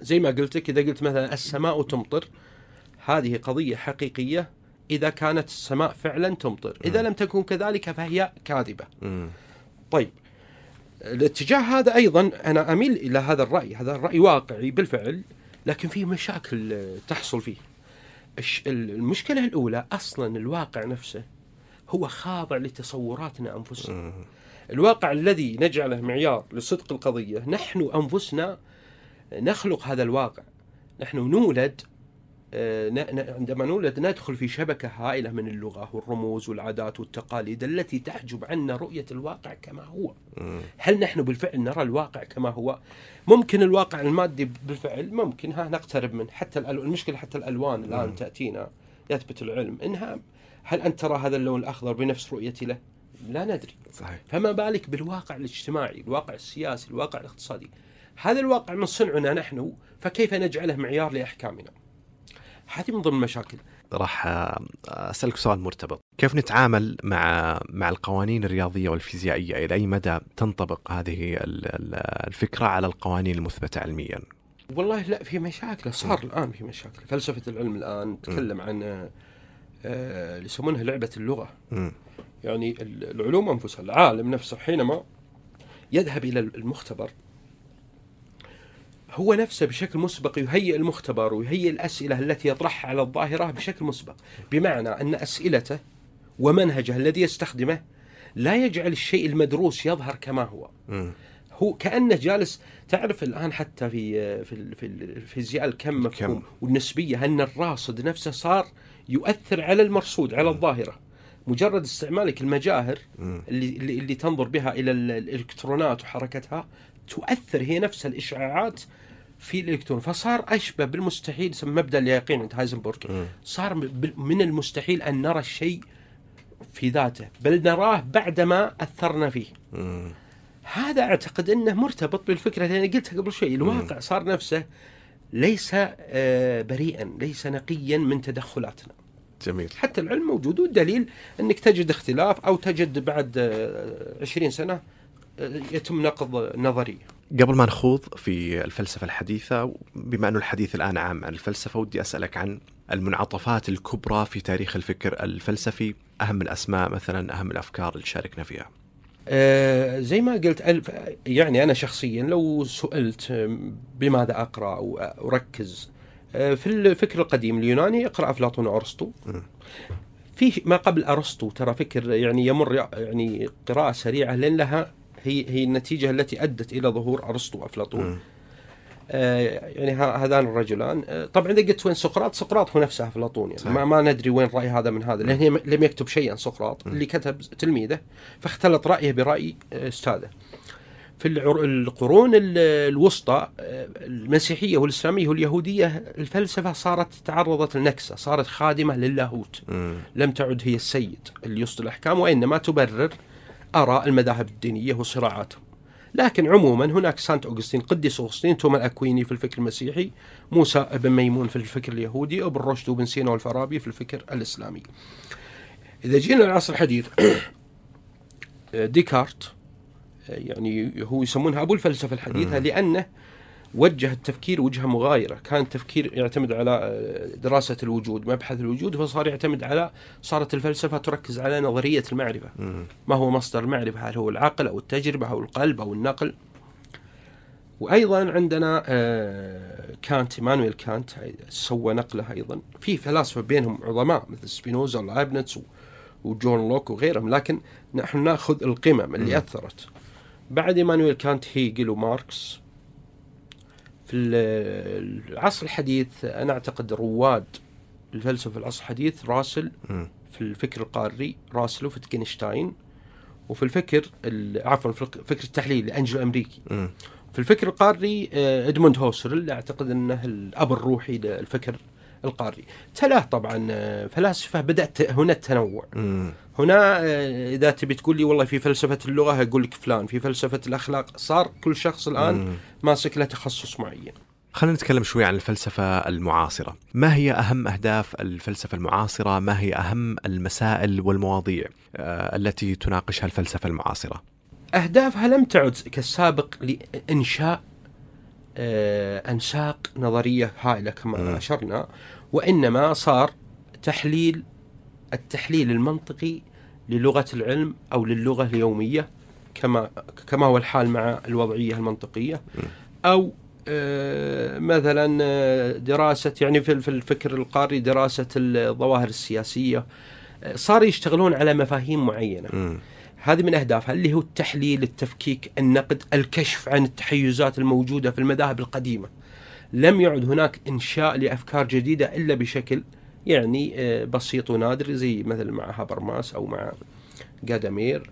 زي ما قلت لك اذا قلت مثلا السماء تمطر هذه قضية حقيقية إذا كانت السماء فعلا تمطر إذا لم تكن كذلك فهي كاذبة مم. طيب الاتجاه هذا أيضا أنا أميل إلى هذا الرأي، هذا الرأي واقعي بالفعل لكن فيه مشاكل تحصل فيه. المشكلة الأولى أصلا الواقع نفسه هو خاضع لتصوراتنا أنفسنا. مم. الواقع الذي نجعله معيار لصدق القضية، نحن أنفسنا نخلق هذا الواقع. نحن نولد عندما نولد ندخل في شبكة هائلة من اللغة والرموز والعادات والتقاليد التي تحجب عنا رؤية الواقع كما هو. هل نحن بالفعل نرى الواقع كما هو؟ ممكن الواقع المادي بالفعل ممكن ها نقترب منه حتى الألو... المشكلة حتى الألوان الآن مم. تأتينا يثبت العلم إنها هل أنت ترى هذا اللون الأخضر بنفس رؤيتي له؟ لا ندري، صحيح فما بالك بالواقع الاجتماعي، الواقع السياسي، الواقع الاقتصادي. هذا الواقع من صنعنا نحن فكيف نجعله معيار لأحكامنا؟ هذه من ضمن المشاكل. راح أسألك سؤال مرتبط، كيف نتعامل مع مع القوانين الرياضية والفيزيائية؟ إلى أي مدى تنطبق هذه الفكرة على القوانين المثبتة علميا؟ والله لا في مشاكل صار الآن في مشاكل، فلسفة العلم الآن تتكلم عن آه، اللي يسمونها لعبة اللغة. م. يعني العلوم أنفسها، العالم نفسه حينما يذهب إلى المختبر هو نفسه بشكل مسبق يهيئ المختبر ويهيئ الأسئلة التي يطرحها على الظاهرة بشكل مسبق. بمعنى أن أسئلته ومنهجه الذي يستخدمه لا يجعل الشيء المدروس يظهر كما هو. م. هو كانه جالس تعرف الآن حتى في في في الفيزياء الكم مفهوم والنسبية أن الراصد نفسه صار يؤثر على المرصود على الظاهرة. مجرد استعمالك المجاهر اللي اللي, اللي تنظر بها إلى الإلكترونات وحركتها تؤثر هي نفسها الإشعاعات في الالكترون فصار أشبه بالمستحيل يسمى مبدأ اليقين عند هايزنبرغ. صار من المستحيل أن نرى الشيء في ذاته بل نراه بعدما أثرنا فيه. هذا أعتقد إنه مرتبط بالفكرة اللي أنا قلتها قبل شوي الواقع صار نفسه ليس آه، بريئا ليس نقيا من تدخلاتنا. جميل. حتى العلم موجود والدليل إنك تجد اختلاف أو تجد بعد 20 آه، سنة آه، يتم نقض نظريه قبل ما نخوض في الفلسفة الحديثة بما أنه الحديث الآن عام عن الفلسفة ودي أسألك عن المنعطفات الكبرى في تاريخ الفكر الفلسفي أهم الأسماء مثلا أهم الأفكار اللي شاركنا فيها. آه زي ما قلت يعني أنا شخصيا لو سئلت بماذا أقرأ أو أركز آه في الفكر القديم اليوناني أقرأ أفلاطون وأرسطو في ما قبل أرسطو ترى فكر يعني يمر يعني قراءة سريعة لأن لها هي هي النتيجة التي أدت إلى ظهور أرسطو وأفلاطون. آه يعني هذان الرجلان. آه طبعا إذا قلت وين سقراط سقراط هو نفسه أفلاطون يعني. ما, ما ندري وين رأي هذا من هذا لأن لم يكتب شيئا سقراط اللي كتب تلميذه فاختلط رأيه برأي آه، أستاذه. في القرون الوسطى المسيحية والإسلامية واليهودية الفلسفة صارت تعرضت لنكسة، صارت خادمة للاهوت. لم تعد هي السيد اللي يصدر الأحكام وإنما تبرر آراء المذاهب الدينية وصراعاتهم. لكن عموما هناك سانت أوغسطين قديس أوغسطين توما الأكويني في الفكر المسيحي موسى بن ميمون في الفكر اليهودي ابن رشد وبن سينا والفارابي في الفكر الإسلامي. إذا جينا للعصر الحديث ديكارت يعني هو يسمونها أبو الفلسفة الحديثة لأنه وجه التفكير وجهة مغايرة، كان التفكير يعتمد على آه، دراسة الوجود، مبحث الوجود، فصار يعتمد على صارت الفلسفة تركز على نظرية المعرفة. ما هو مصدر المعرفه؟ هل هو العقل أو التجربة أو القلب أو النقل؟ وأيضا عندنا آه، كانت إيمانويل كانت سوى نقله أيضا. في فلاسفة بينهم عظماء مثل سبينوزا ولايبنتس وجون لوك وغيرهم. لكن نحن نأخذ القمم اللي أثرت. بعد إيمانويل كانت هيجل وماركس في العصر الحديث أنا أعتقد رواد الفلسفة في العصر الحديث راسل في الفكر القاري راسل وفيتجنشتاين وفي الفكر عفوا في الفكر التحليلي الأنجلو أمريكي. في الفكر القاري آه، إدموند هوسرل أعتقد إنه الأب الروحي للفكر القاري. تلاه طبعا آه، فلاسفة بدأت هنا التنوع. هنا آه، إذا تبي تقول لي والله في فلسفة اللغة أقول لك فلان. في فلسفة الأخلاق صار كل شخص الآن مم. ماسك له تخصص معين. خلينا نتكلم شوي عن الفلسفة المعاصرة. ما هي أهم أهداف الفلسفة المعاصرة؟ ما هي أهم المسائل والمواضيع آه، التي تناقشها الفلسفة المعاصرة؟ أهدافها لم تعد كالسابق لإنشاء أنساق نظرية هائلة كما م. أشرنا وإنما صار تحليل التحليل المنطقي للغة العلم أو للغة اليومية كما كما هو الحال مع الوضعية المنطقية. أو آه، مثلا آه، دراسة يعني في الفكر القاري دراسة الظواهر السياسية آه، صار يشتغلون على مفاهيم معينة. هذه من أهدافها اللي هو التحليل التفكيك النقد الكشف عن التحيزات الموجودة في المذاهب القديمة. لم يعد هناك إنشاء لأفكار جديدة إلا بشكل يعني آه، بسيط ونادر زي مثل مع هابرماس أو مع جادامير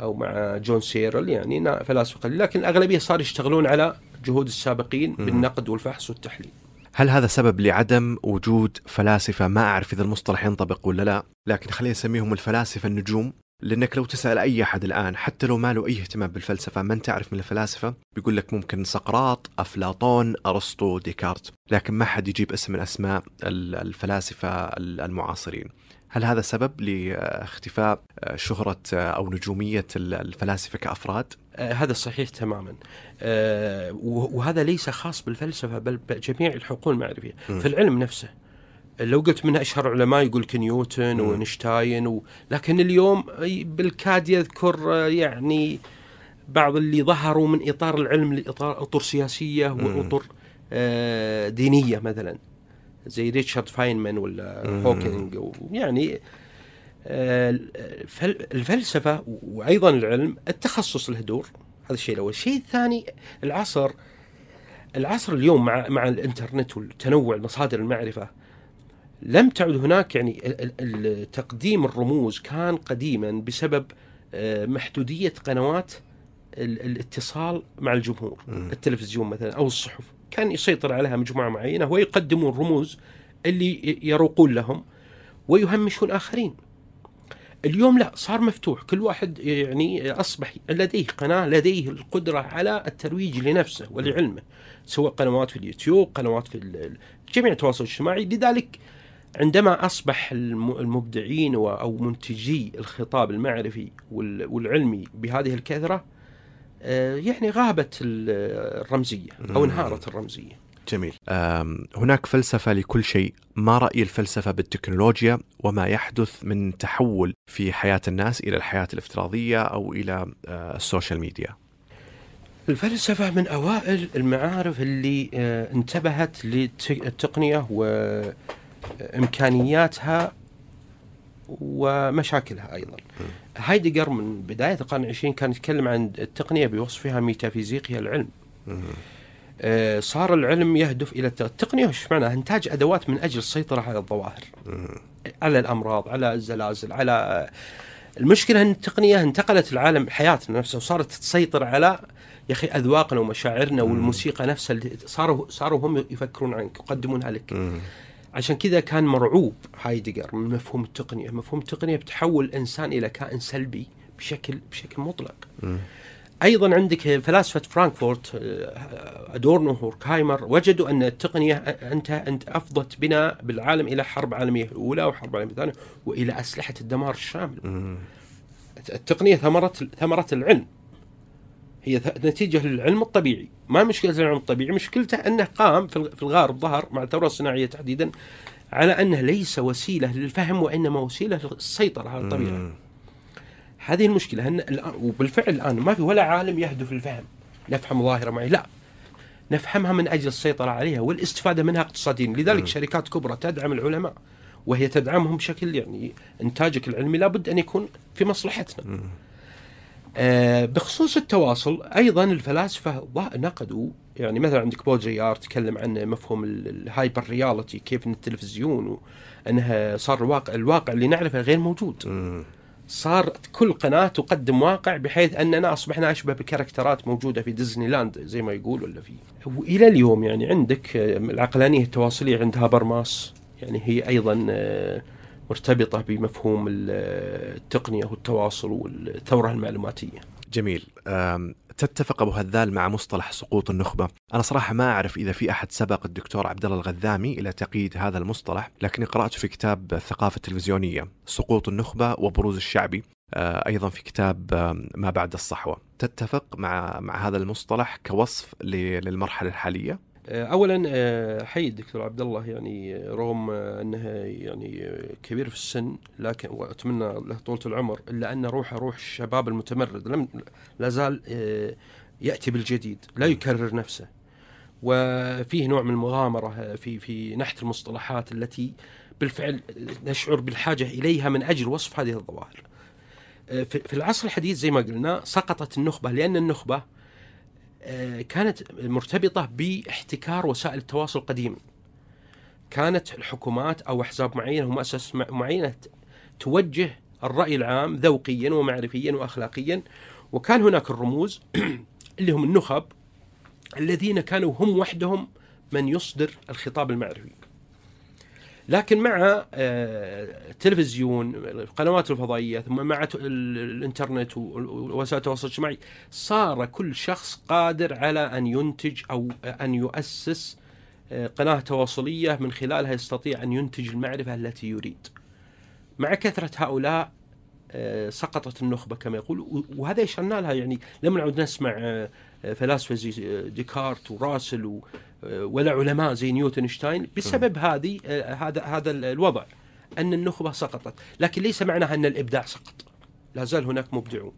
أو مع جون سيرل يعني فلاسفة. لكن الأغلبية صار يشتغلون على جهود السابقين بالنقد والفحص والتحليل. هل هذا سبب لعدم وجود فلاسفة؟ ما أعرف إذا المصطلح ينطبق ولا لا، لكن خلينا نسميهم الفلاسفة النجوم. لأنك لو تسأل أي أحد الآن حتى لو ما له أي اهتمام بالفلسفة من تعرف من الفلاسفة بيقول لك ممكن سقراط أفلاطون أرسطو ديكارت. لكن ما حد يجيب اسم من أسماء الفلاسفة المعاصرين. هل هذا سبب لاختفاء شهرة أو نجومية الفلاسفة كأفراد؟ آه هذا صحيح تماما. آه وهذا ليس خاص بالفلسفة بل بجميع الحقول المعرفية. في العلم نفسه لو قلت من أشهر علماء يقول نيوتن ونشتاين و... لكن اليوم بالكاد يذكر آه، يعني بعض اللي ظهروا من إطار العلم لاطار أطر سياسية واطر آه دينية مثلا زي ريتشارد فاينمان ولا هوكينج يعني آه الفلسفة وأيضا العلم التخصص له دور. هذا الشيء الأول. الشيء الثاني العصر العصر اليوم مع مع الإنترنت والتنوع مصادر المعرفة لم تعد هناك يعني تقديم الرموز كان قديما بسبب آه، محدودية قنوات الاتصال مع الجمهور التلفزيون مثلا أو الصحف. كان يسيطر عليها مجموعه معينة ويقدمون الرموز اللي يروقون لهم ويهمشون آخرين. اليوم لا صار مفتوح. كل واحد يعني أصبح لديه قناة لديه القدرة على الترويج لنفسه ولعلمه سواء قنوات في اليوتيوب قنوات في جميع التواصل الاجتماعي. لذلك عندما أصبح المبدعين أو منتجي الخطاب المعرفي والعلمي بهذه الكثرة آه، يعني غابت الرمزية أو انهارت الرمزية. جميل. هناك فلسفة لكل شيء، ما رأي الفلسفة بالتكنولوجيا وما يحدث من تحول في حياة الناس إلى الحياة الافتراضية أو إلى آه، ال social media؟ الفلسفة من أوائل المعارف اللي آه، انتبهت للتقنيه و إمكانياتها ومشاكلها أيضا. هايدجر من بداية القرن العشرين كان يتكلم عن التقنية بوصفها ميتافيزيقيا العلم. آه صار العلم يهدف إلى التقنية وش معناها؟ إنتاج أدوات من أجل السيطرة على الظواهر. على الأمراض، على الزلازل، على المشكلة إن التقنية انتقلت العالم حياتنا نفسها وصارت تسيطر على يا أخي أذواقنا ومشاعرنا والموسيقى نفسها اللي صاروا صاروا هم يفكرون عنك يقدمونها لك. عشان كذا كان مرعوب هايدجر من مفهوم التقنية، مفهوم التقنية بتحول الانسان إلى كائن سلبي بشكل بشكل مطلق. م. أيضا عندك فلاسفة فرانكفورت أدورنو هوركهايمر وجدوا أن التقنية أنت أنت أفضت بنا بالعالم إلى حرب عالمية الأولى وحرب عالمية الثانية وإلى أسلحة الدمار الشامل. التقنية ثمره ثمره العلم هي نتيجة للعلم الطبيعي. ما مشكلة العلم الطبيعي مشكلته أنه قام في الغرب ظهر مع الثورة الصناعية تحديدا على أنه ليس وسيلة للفهم وإنما وسيلة للسيطرة على الطبيعة. هذه المشكلة أن الآن وبالفعل الآن ما في ولا عالم يهدف للفهم. نفهم ظاهرة معي. لا. نفهمها من أجل السيطرة عليها والاستفادة منها اقتصاديا. لذلك شركات كبرى تدعم العلماء وهي تدعمهم بشكل يعني إنتاجك العلمي لابد أن يكون في مصلحتنا. آه، بخصوص التواصل أيضا الفلاسفة نقدوا يعني مثلا عندك بودريار تكلم عن مفهوم ال hyper reality كيف إن التلفزيون وإنها صار الواقع الواقع اللي نعرفه غير موجود. صار كل قناة تقدم واقع بحيث اننا اصبحنا اشبه ب characters موجودة في ديزني لاند زي ما يقول ولا في وإلى اليوم يعني عندك آه، العقلانية التواصلية عند هابرماس يعني هي أيضا آه، مرتبطة بمفهوم التقنية والتواصل والثورة المعلوماتية. جميل. تتفق أبو هذال مع مصطلح سقوط النخبة، أنا صراحة ما أعرف إذا في أحد سبق الدكتور عبد الله الغذامي إلى تقييد هذا المصطلح، لكني قراته في كتاب الثقافة التلفزيونية، سقوط النخبة وبروز الشعبي، آه، أيضا في كتاب ما بعد الصحوة، تتفق مع مع هذا المصطلح كوصف للمرحلة الحالية؟ آه، اولا آه، حي الدكتور عبد الله يعني رغم انه يعني كبير في السن لكن وأتمنى له طولة العمر إلا أن روحه روح الشباب المتمرد لم لا زال آه، يأتي بالجديد لا يكرر نفسه وفيه نوع من المغامرة في في نحت المصطلحات التي بالفعل نشعر بالحاجة إليها من أجل وصف هذه الظواهر. في العصر الحديث زي ما قلنا سقطت النخبة لأن النخبة آه، كانت مرتبطة باحتكار وسائل التواصل القديمة كانت الحكومات أو أحزاب معينة ومؤسسات معينة توجه الرأي العام ذوقيا ومعرفيا وأخلاقيا. وكان هناك الرموز اللي هم النخب الذين كانوا هم وحدهم من يصدر الخطاب المعرفي. لكن مع آه، التلفزيون القنوات الفضائية ثم مع الانترنت ووسائل التواصل الاجتماعي صار كل شخص قادر على أن ينتج أو أن يؤسس آه، قناة تواصلية من خلالها يستطيع أن ينتج المعرفة التي يريد. مع كثرة هؤلاء آه، سقطت النخبة كما يقول وهذا يشرنا لها يعني لم نعد نسمع آه، آه، فلاسفة زي ديكارت وراسل ولا علماء زي نيوتن اينشتاين بسبب هذه آه، هذا هذا الوضع أن النخبة سقطت، لكن ليس معناها أن الإبداع سقط. لا زال هناك مبدعون.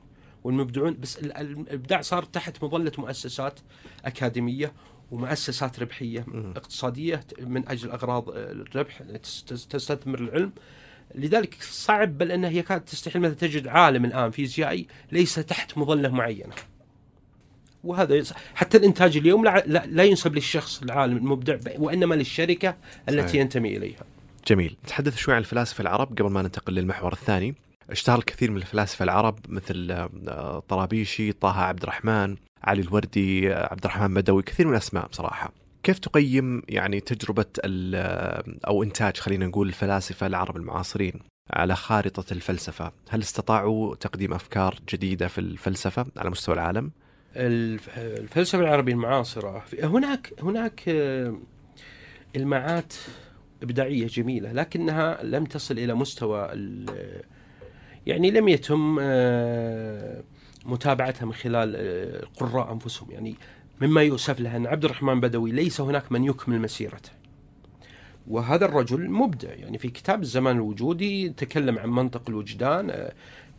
والمبدعون بس ال- ال- الإبداع صار تحت مظلة مؤسسات أكاديمية ومؤسسات ربحية اقتصادية من أجل أغراض آه، الربح تس- تس- تستثمر العلم. لذلك صعب بل أنها يكاد تستحيل. مثلا تجد عالم الآن فيزيائي ليس تحت مظلة معينة. وهذا حتى الإنتاج اليوم لا, لا, لا ينسب للشخص العالم المبدع وإنما للشركة التي صحيح. ينتمي إليها. جميل نتحدث شوي عن الفلاسفة العرب قبل ما ننتقل للمحور الثاني اشتهر الكثير من الفلاسفة العرب مثل آه، طرابيشي طه عبد الرحمن علي الوردي آه، عبد الرحمن بدوي كثير من الأسماء بصراحة كيف تقيم يعني تجربة ال- آه، أو إنتاج خلينا نقول الفلاسفة العرب المعاصرين على خارطة الفلسفة هل استطاعوا تقديم أفكار جديدة في الفلسفة على مستوى العالم؟ الف- الفلسفة العربية المعاصرة. هناك هناك آه، المعات إبداعية جميلة لكنها لم تصل إلى مستوى يعني لم يتم آه، متابعتها من خلال آه، القراء أنفسهم. يعني مما يؤسف له أن عبد الرحمن بدوي ليس هناك من يكمل مسيرته. وهذا الرجل مبدع. يعني في كتاب الزمان الوجودي تكلم عن منطق الوجدان آه،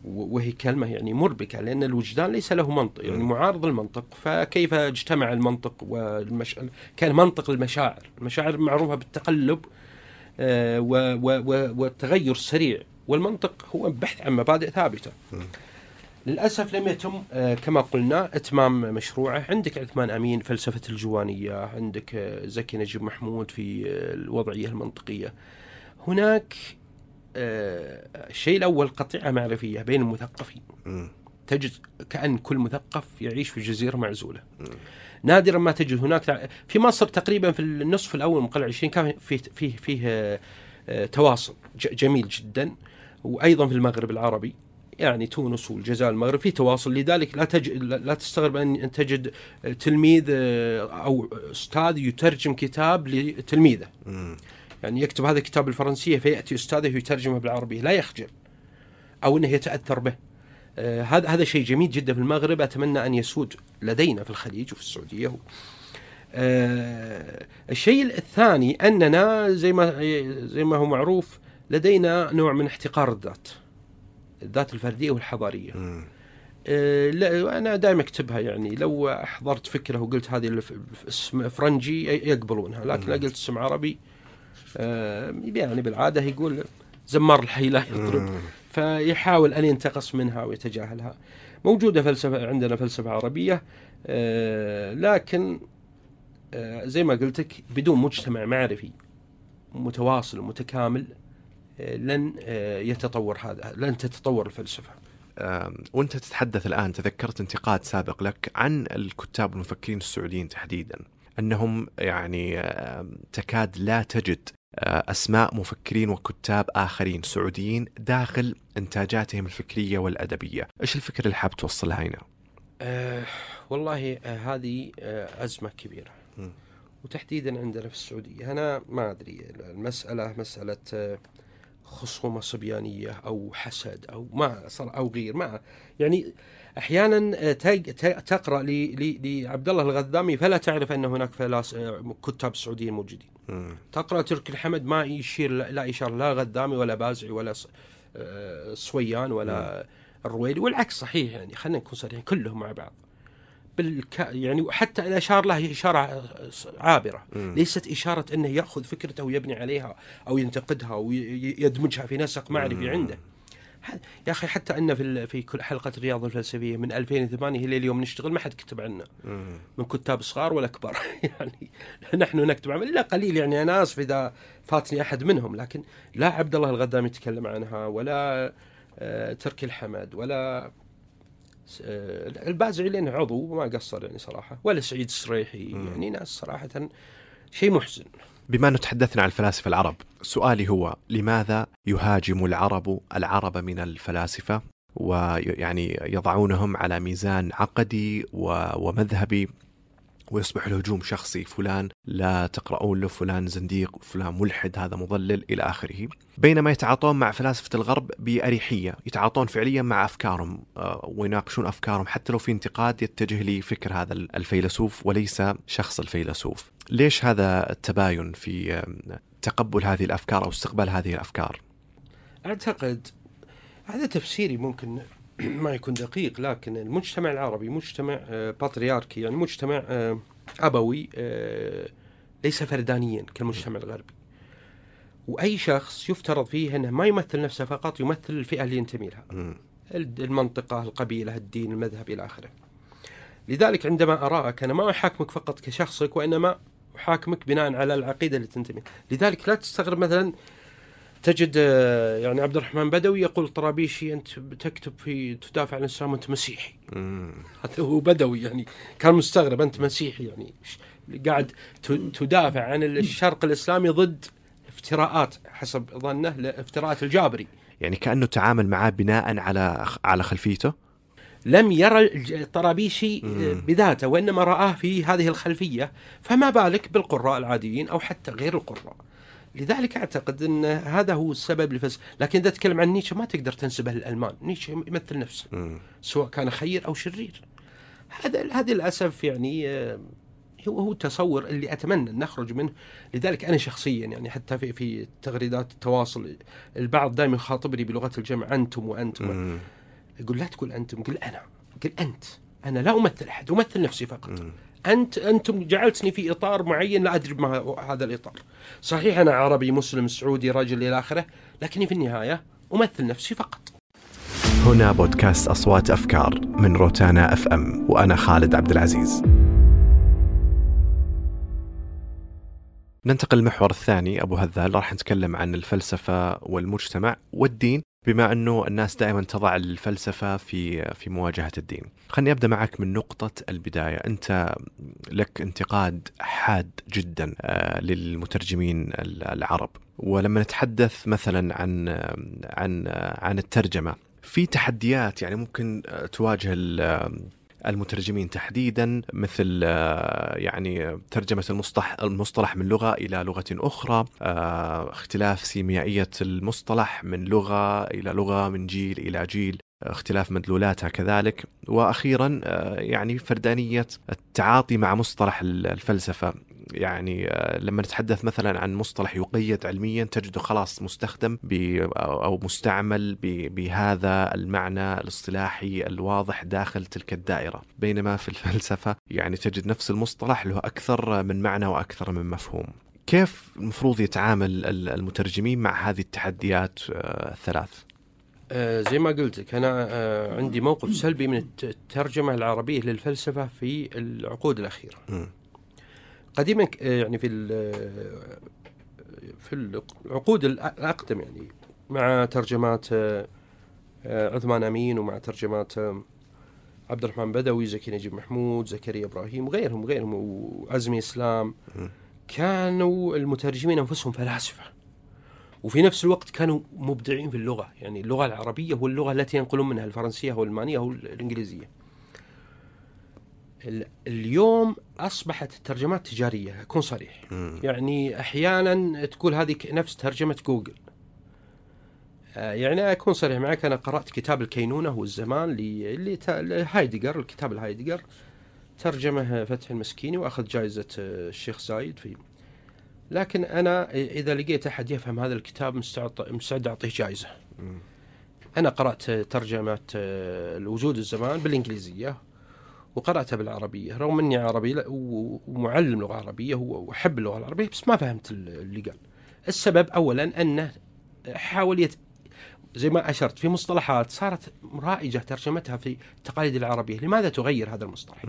وهي كلمة يعني مربكة لأن الوجدان ليس له منطق يعني م. معارض المنطق فكيف اجتمع المنطق والمش... كان منطق المشاعر. المشاعر معروفة بالتقلب آه، و... و... و... والتغير السريع والمنطق هو بحث عن مبادئ ثابتة. م. للأسف لم يتم آه، كما قلنا إتمام مشروعه. عندك عثمان أمين فلسفة الجوانية. عندك آه، زكي نجيب محمود في الوضعية المنطقية. هناك الشيء الأول قطيعة معرفية بين المثقفين. تجد كأن كل مثقف يعيش في جزيرة معزولة. نادرا ما تجد هناك في مصر تقريبا في النصف الأول من القرن العشرين كان فيه فيه فيه آه، آه، تواصل جميل جدا وأيضا في المغرب العربي يعني تونس والجزائر المغرب في تواصل لذلك لا تج... لا تستغرب أن أن تجد آه، تلميذ آه، أو أستاذ يترجم كتاب لتلميذه. يعني يكتب هذا الكتاب بالفرنسيه فيأتي أستاذه يترجمه بالعربية لا يخجل. أو إنه يتأثر به. آه، هذا هذا شيء جميل جدا في المغرب. أتمنى أن يسود لدينا في الخليج وفي السعودية. آه، الشيء الثاني أننا زي ما زي ما هو معروف لدينا نوع من احتقار الذات. الذات الفردية والحضارية. مم. آه، لا أنا دائما أكتبها يعني لو أحضرت فكرة وقلت هذه اسم فرنجي يقبلونها لكن لو. قلت اسم عربي يعني بالعادة يقول زمار الحي لا يضرب. فيحاول أن ينتقص منها ويتجاهلها. موجودة فلسفة عندنا فلسفة عربية آه، لكن آه، زي ما قلت لك بدون مجتمع معرفي متواصل ومتكامل آه، لن آه، يتطور هذا لن تتطور الفلسفة. وأنت تتحدث الآن تذكرت انتقاد سابق لك عن الكتاب والمفكرين السعوديين تحديدا أنهم يعني تكاد لا تجد آه، أسماء مفكرين وكتاب آخرين سعوديين داخل إنتاجاتهم الفكرية والأدبية، إيش الفكرة اللي حاب توصلها هنا؟ آه والله آه هذه آه أزمة كبيرة. وتحديدا عندنا في السعودية أنا ما أدري المسألة مسألة آه خصومة صبيانية أو حسد أو ما صار أو غير ما يعني أحيانا تج- ت- تقرأ ل- ل- لعبد الله الغذامي فلا تعرف أن هناك فلاس كتاب سعوديين موجودين مم. تقرأ تركي الحمد ما يشير لا إشارة لا غذامي ولا بازعي ولا آه، صويان ولا الرويلي والعكس صحيح يعني خلينا نكون صريحين كلهم مع بعض بالك يعني وحتى إن أشار له إشارة عابرة مم. ليست إشارة أنه يأخذ فكرته ويبني عليها أو ينتقدها ويدمجها في نسق معرفي. عنده يا أخي حتى أن في في كل حلقة الرياض الفلسفية من 2008 إلى اليوم نشتغل ما حد كتب عنا. من كتاب صغار ولا كبار. يعني نحن نكتب عنها إلا قليل يعني أنا آسف إذا فاتني أحد منهم لكن لا عبد الله الغدام يتكلم عنها ولا آه، تركي الحمد ولا آه، البازعي لأنه عضو وما قصر يعني صراحة ولا سعيد السريحي. يعني ناس صراحة شيء محزن. بما أنه تحدثنا عن الفلاسفة العرب سؤالي هو لماذا يهاجم العرب العرب من الفلاسفة؟ ويعني يضعونهم على ميزان عقدي ومذهبي. ويصبح الهجوم شخصي. فلان لا تقرؤون له فلان زنديق فلان ملحد هذا مضلل إلى آخره. بينما يتعاطون مع فلاسفة الغرب بأريحية يتعاطون فعليا مع أفكارهم آه، ويناقشون أفكارهم حتى لو في انتقاد يتجه لفكر هذا الفيلسوف وليس شخص الفيلسوف. ليش هذا التباين في تقبل هذه الأفكار أو استقبال هذه الأفكار؟ أعتقد هذا تفسيري ممكن ما يكون دقيق لكن المجتمع العربي مجتمع آه، بطريركي يعني مجتمع آه، أبوي آه، ليس فردانيا كالمجتمع الغربي. وأي شخص يفترض فيه أنه ما يمثل نفسه فقط يمثل الفئة اللي ينتمي لها. المنطقة القبيلة الدين المذهب إلى آخره. لذلك عندما أراك أنا ما أحاكمك فقط كشخصك وإنما أحاكمك بناء على العقيدة اللي تنتمي. لذلك لا تستغرب مثلا تجد آه، يعني عبد الرحمن بدوي يقول طرابيشي أنت تكتب في تدافع عن الإسلام وأنت مسيحي. هذا هو بدوي يعني كان مستغرب أنت مسيحي يعني قاعد تدافع عن الشرق الإسلامي ضد افتراءات حسب ظنه افتراءات الجابري. يعني كأنه تعامل معاه بناء على على خلفيته؟ لم يرى الطرابيشي بذاته وإنما رآه في هذه الخلفية. فما بالك بالقراء العاديين أو حتى غير القراء؟ لذلك أعتقد إن هذا هو السبب لفس لكن إذا تتكلم عن نيتشه ما تقدر تنسبه للألمان. نيتشه يمثل نفسه سواء كان خير أو شرير. هذا هذا للأسف يعني آه، هو هو التصور اللي أتمنى أن نخرج منه. لذلك أنا شخصيا يعني حتى في في تغريدات التواصل البعض دائما يخاطبني بلغة الجمع أنتم وأنتم. يقول لا تقول أنتم قل أنا قل أنت. أنا لا أمثل أحد أمثل نفسي فقط. انت أنتم جعلتني في إطار معين لا أدري ما هذا الإطار. صحيح أنا عربي مسلم سعودي رجل إلى آخره لكني في النهاية أمثل نفسي فقط. هنا بودكاست أصوات أفكار من روتانا أف أم وأنا خالد عبد العزيز. ننتقل للمحور الثاني. أبو هذال راح نتكلم عن الفلسفة والمجتمع والدين. بما أنه الناس دائما تضع الفلسفة في في مواجهة الدين. خليني أبدأ معك من نقطة البداية، أنت لك انتقاد حاد جدا آه، للمترجمين العرب، ولما نتحدث مثلا عن عن عن الترجمة في تحديات يعني ممكن تواجه المترجمين تحديدا مثل آه، يعني ترجمة المصطلح المصطلح من لغة إلى لغة أخرى آه، اختلاف سيميائية المصطلح من لغة إلى لغة من جيل إلى جيل اختلاف مدلولاتها كذلك. وأخيرا آه، يعني فردانية التعاطي مع مصطلح الفلسفة. يعني آه، لما نتحدث مثلا عن مصطلح يقيد علميا تجده خلاص مستخدم أو مستعمل بهذا المعنى الاصطلاحي الواضح داخل تلك الدائرة. بينما في الفلسفة يعني تجد نفس المصطلح له أكثر من معنى وأكثر من مفهوم. كيف المفروض يتعامل المترجمين مع هذه التحديات آه، الثلاث؟ آه زي ما قلت لك أنا عندي موقف سلبي من الترجمة العربية للفلسفة في العقود الأخيرة. قديما آه، يعني في آه، في العقود الأقدم يعني مع ترجمات آه، عثمان أمين ومع ترجمات عبد الرحمن بدوي زكي نجيب محمود زكريا إبراهيم وغيرهم وغيرهم وعزمي إسلام. كانوا المترجمين أنفسهم فلاسفة. وفي نفس الوقت كانوا مبدعين في اللغة. يعني اللغة العربية واللغة التي ينقلون منها الفرنسية والألمانية والإنجليزية. اليوم أصبحت الترجمات تجارية أكون صريح. م. يعني أحيانا تقول هذه نفس ترجمة جوجل. آه، يعني أكون صريح معك أنا قرأت كتاب الكينونة والزمان اللي لهايدجر الكتاب الهايدجر ترجمة فتح المسكيني وأخذ جائزة آه، الشيخ زايد في لكن أنا إذا لقيت أحد يفهم هذا الكتاب مستعد مستعد أعطيه جائزة. أنا قرأت ترجمة آه، الوجود الزمان بالإنجليزية. وقرأتها بالعربية رغم إني عربي ومعلم لغة عربية واحب اللغة العربية بس ما فهمت اللي قال. السبب اولا أنه حاول يت... زي ما أشرت في مصطلحات صارت رائجة ترجمتها في التقاليد العربية، لماذا تغير هذا المصطلح؟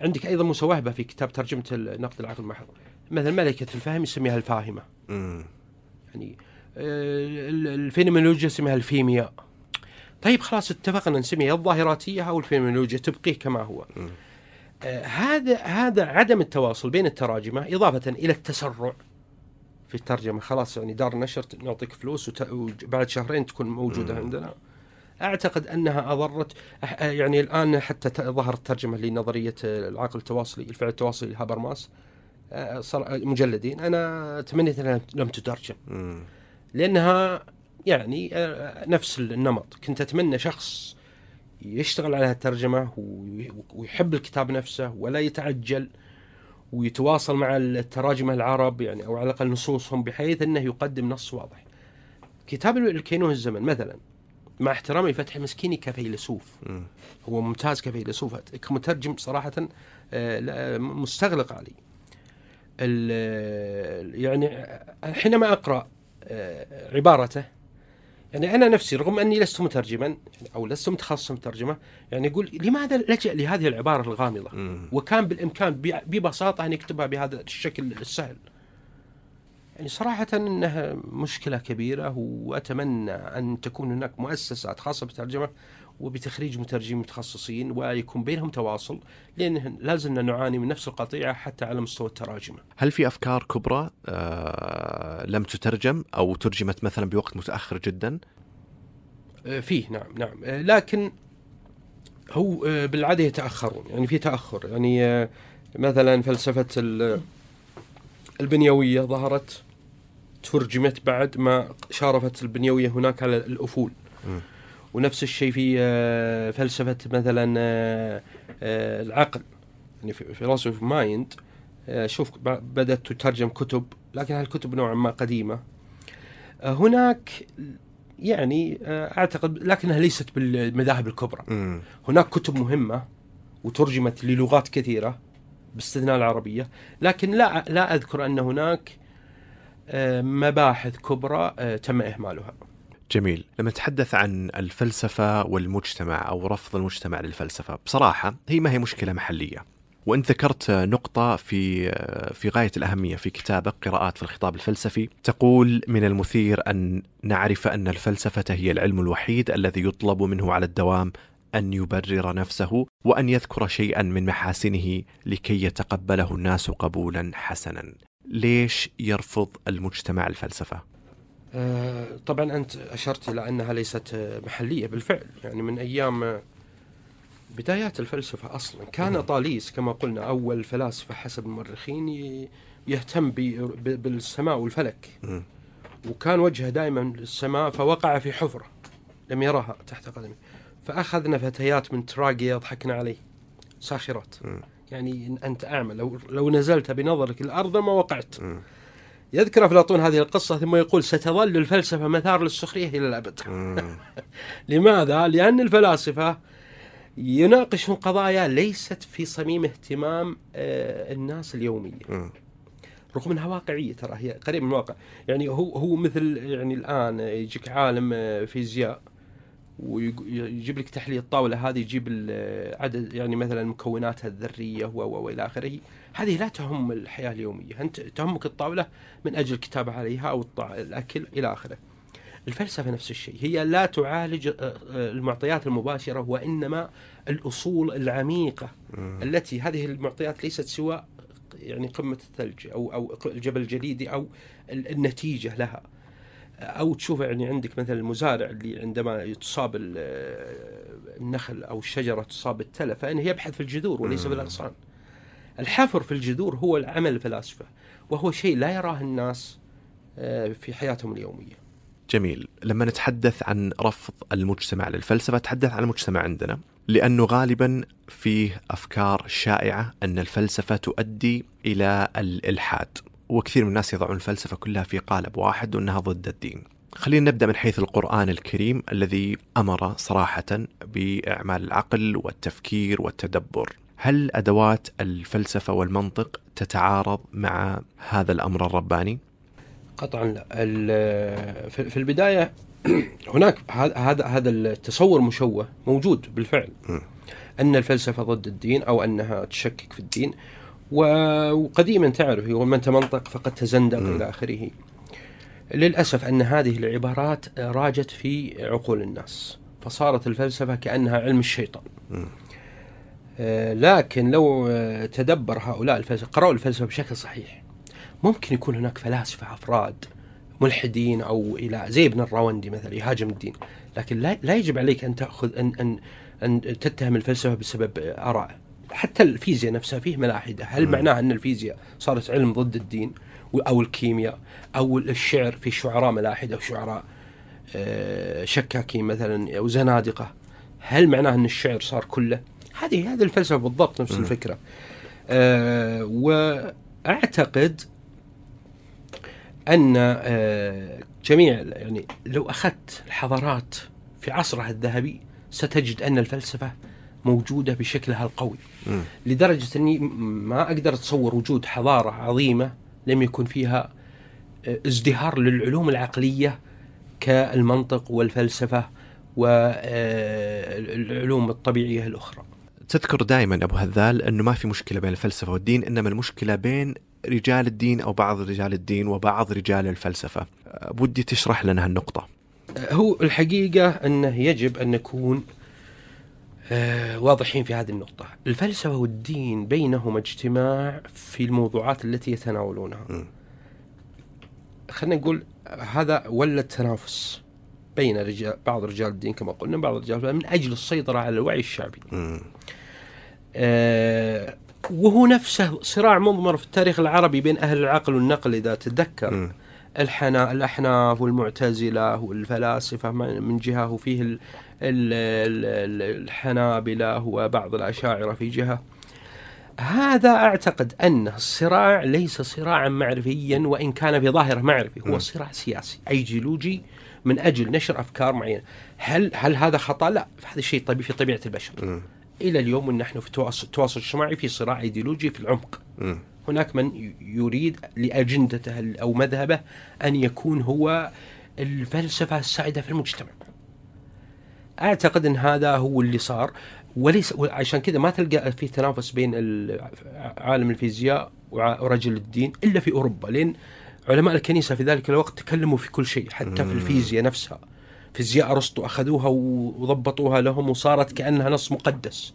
عندك أيضا مسوهبه في كتاب ترجمة النقد العقل المحض مثلا ملكة الفهم يسميها الفاهمة. يعني آه، الفينومينولوجيا يسميها الفيمياء. طيب خلاص اتفقنا نسميها الظاهراتية أو الفينومينولوجيا تبقيه كما هو. آه، هذا هذا عدم التواصل بين التراجمة إضافة إلى التسرع في الترجمة. خلاص يعني دار نشر نعطيك فلوس وت- وبعد شهرين تكون موجودة عندنا. أعتقد أنها أضرت أح- يعني الآن حتى ظهرت ترجمة لنظرية العقل التواصلي الفعل التواصلي لهابرماس. آه، مجلدين. أنا تمنيت انها لم تترجم. لأنها يعني آه، نفس النمط كنت أتمنى شخص يشتغل على الترجمه وي- ويحب الكتاب نفسه ولا يتعجل ويتواصل مع التراجمه العرب يعني أو على الأقل نصوصهم بحيث إنه يقدم نص واضح. كتاب الكينون الزمن مثلا مع احترامي لفتحي مسكيني كفيلسوف. هو ممتاز كفيلسوف كمترجم صراحة آه، مستغلق علي ال- يعني آه، حينما أقرأ آه، عبارته يعني أنا نفسي رغم أني لست مترجما أو لست متخصصا ترجمة يعني يقول لماذا لجأ لهذه العبارة الغامضة مم. وكان بالإمكان ببساطة أن يكتبها بهذا الشكل السهل يعني صراحة أنها مشكلة كبيرة وأتمنى أن تكون هناك مؤسسات خاصة بالترجمة وبتخريج مترجمين متخصصين ويكون بينهم تواصل لأن لازلنا نعاني من نفس القطيعة حتى على مستوى التراجمة هل في أفكار كبرى آه لم تترجم أو ترجمت مثلا بوقت متأخر جدا؟ آه، فيه نعم نعم آه، لكن هو آه، بالعادة يتأخرون يعني في تأخر يعني آه، مثلا فلسفة ال- البنيوية ظهرت ترجمت بعد ما شارفت البنيوية هناك على الأفول مم. ونفس الشيء في آه، فلسفة مثلا آه، آه، العقل. يعني في فيلوسوف مايند شوف ب- بدأت تترجم كتب لكن هالكتب نوعا ما قديمة. آه، هناك يعني أعتقد لكنها ليست بالمذاهب الكبرى. هناك كتب مهمة وترجمت للغات كثيرة باستثناء العربية لكن لا لا أذكر أن هناك مباحث كبرى تم إهمالها. جميل. لما نتحدث عن الفلسفة والمجتمع أو رفض المجتمع للفلسفة بصراحة هي ما هي مشكلة محلية. وانت ذكرت نقطة في في غاية الأهمية في كتابك قراءات في الخطاب الفلسفي تقول من المثير أن نعرف أن الفلسفة هي العلم الوحيد الذي يطلب منه على الدوام أن يبرر نفسه وأن يذكر شيئا من محاسنه لكي يتقبله الناس قبولا حسنا. ليش يرفض المجتمع الفلسفة؟ آه، طبعا أنت أشرت إلى أنها ليست محلية بالفعل. يعني من أيام آه، بدايات الفلسفة أصلا كان طاليس كما قلنا أول فلاسفة حسب المؤرخين يهتم بالسماء والفلك. وكان وجهه دائما للسماء فوقع في حفرة لم يراها تحت قدمه فأخذنا فتيات من تراقيا يضحكن عليه. ساخرات. يعني أنت أعمى. لو, لو نزلت بنظرك الأرض ما وقعت. يذكر أفلاطون هذه القصة ثم يقول ستظل الفلسفة مثار للسخرية إلى الأبد. لماذا؟ لأن الفلاسفة يناقشون قضايا ليست في صميم اهتمام آه، الناس اليومية. رغم أنها واقعية ترى هي قريب من الواقع يعني هو هو مثل يعني الآن يجيك عالم آه، فيزياء ويجيب لك تحليل الطاولة هذه يجيب ال- عدد يعني مثلا مكوناتها الذرية و و وإلى آخره هذه لا تهم الحياة اليومية أنت تهمك الطاولة من أجل الكتابة عليها أو. الأكل إلى آخره الفلسفة نفس الشيء هي لا تعالج آه، آه، المعطيات المباشرة وإنما الأصول العميقة. التي هذه المعطيات ليست سوى يعني قمة الثلج أو أو الجبل الجليدي أو ال- النتيجة لها أو تشوف يعني عندك مثلا المزارع اللي عندما تصاب ال- النخل أو الشجرة تصاب بالتلف فإنه يبحث في الجذور وليس في مم. الحفر في الجذور هو العمل الفلاسفة وهو شيء لا يراه الناس آه، في حياتهم اليومية. جميل. لما نتحدث عن رفض المجتمع للفلسفة تحدث عن المجتمع عندنا لأنه غالبا فيه أفكار شائعة أن الفلسفة تؤدي إلى الإلحاد وكثير من الناس يضعون الفلسفة كلها في قالب واحد وأنها ضد الدين. خلينا نبدأ من حيث القرآن الكريم الذي أمر صراحة بإعمال العقل والتفكير والتدبر. هل أدوات الفلسفة والمنطق تتعارض مع هذا الأمر الرباني؟ قطعا لا. في البداية هناك هذا هذا التصور مشوه موجود بالفعل. أن الفلسفة ضد الدين أو أنها تشكك في الدين. وقديما تعرف يقول من تمنطق فقد تزندق. إلى آخره. للأسف أن هذه العبارات راجت في عقول الناس. فصارت الفلسفة كأنها علم الشيطان. لكن لو آه، تدبر هؤلاء الفلسفة قرأوا الفلسفة بشكل صحيح ممكن يكون هناك فلاسفة أفراد ملحدين أو إلى زي ابن الراوندي مثلا يهاجم الدين. لكن لا, لا يجب عليك أن تأخذ أن, أن, أن تتهم الفلسفة بسبب آراء. حتى الفيزياء نفسها فيه ملاحدة. هل معناه أن الفيزياء صارت علم ضد الدين أو الكيمياء أو الشعر في شعراء ملاحدة وشعراء آه، شكاكين مثلا أو زنادقة؟ هل معناه أن الشعر صار كله؟ هذه هذه الفلسفة بالضبط نفس الفكرة. أه وأعتقد أن أه جميع يعني لو أخذت الحضارات في عصرها الذهبي ستجد أن الفلسفة موجودة بشكلها القوي. م. لدرجة أني ما أقدر أتصور وجود حضارة عظيمة لم يكن فيها آه، ازدهار للعلوم العقلية كالمنطق والفلسفة والعلوم الطبيعية الأخرى. تذكر دائما أبو هذال أنه ما في مشكلة بين الفلسفة والدين إنما المشكلة بين رجال الدين أو بعض رجال الدين وبعض رجال الفلسفة. ودي تشرح لنا هالنقطة. هو الحقيقة أنه يجب أن نكون آه، واضحين في هذه النقطة. الفلسفة والدين بينهما اجتماع في الموضوعات التي يتناولونها. خلينا نقول هذا ولا التنافس. بين رجال بعض رجال الدين كما قلنا بعض رجال من أجل السيطرة على الوعي الشعبي. آه وهو نفسه صراع مضمر في التاريخ العربي بين أهل العقل والنقل إذا تتذكر. الحنا- الأحناف والمعتزلة والفلاسفة من جهة وفيه الحنابلة وبعض الأشاعرة في جهة. هذا أعتقد أن الصراع ليس صراعا معرفيا وإن كان في ظاهره معرفي هو صراع سياسي أيديولوجي من أجل نشر أفكار معينة. هل هل هذا خطأ؟ لا هذا شيء طبيعي في طبيعة البشر. م. إلى اليوم نحن في التواصل, التواصل الاجتماعي في صراع إيديولوجي في العمق. م. هناك من يريد لأجندته أو مذهبه أن يكون هو الفلسفة السائدة في المجتمع. أعتقد إن هذا هو اللي صار. وليس عشان كذا ما تلقى في تنافس بين عالم الفيزياء ورجل الدين إلا في أوروبا. لأن علماء الكنيسة في ذلك الوقت تكلموا في كل شيء حتى في الفيزياء نفسها. فيزياء أرسطو أخذوها وضبطوها لهم وصارت كأنها نص مقدس.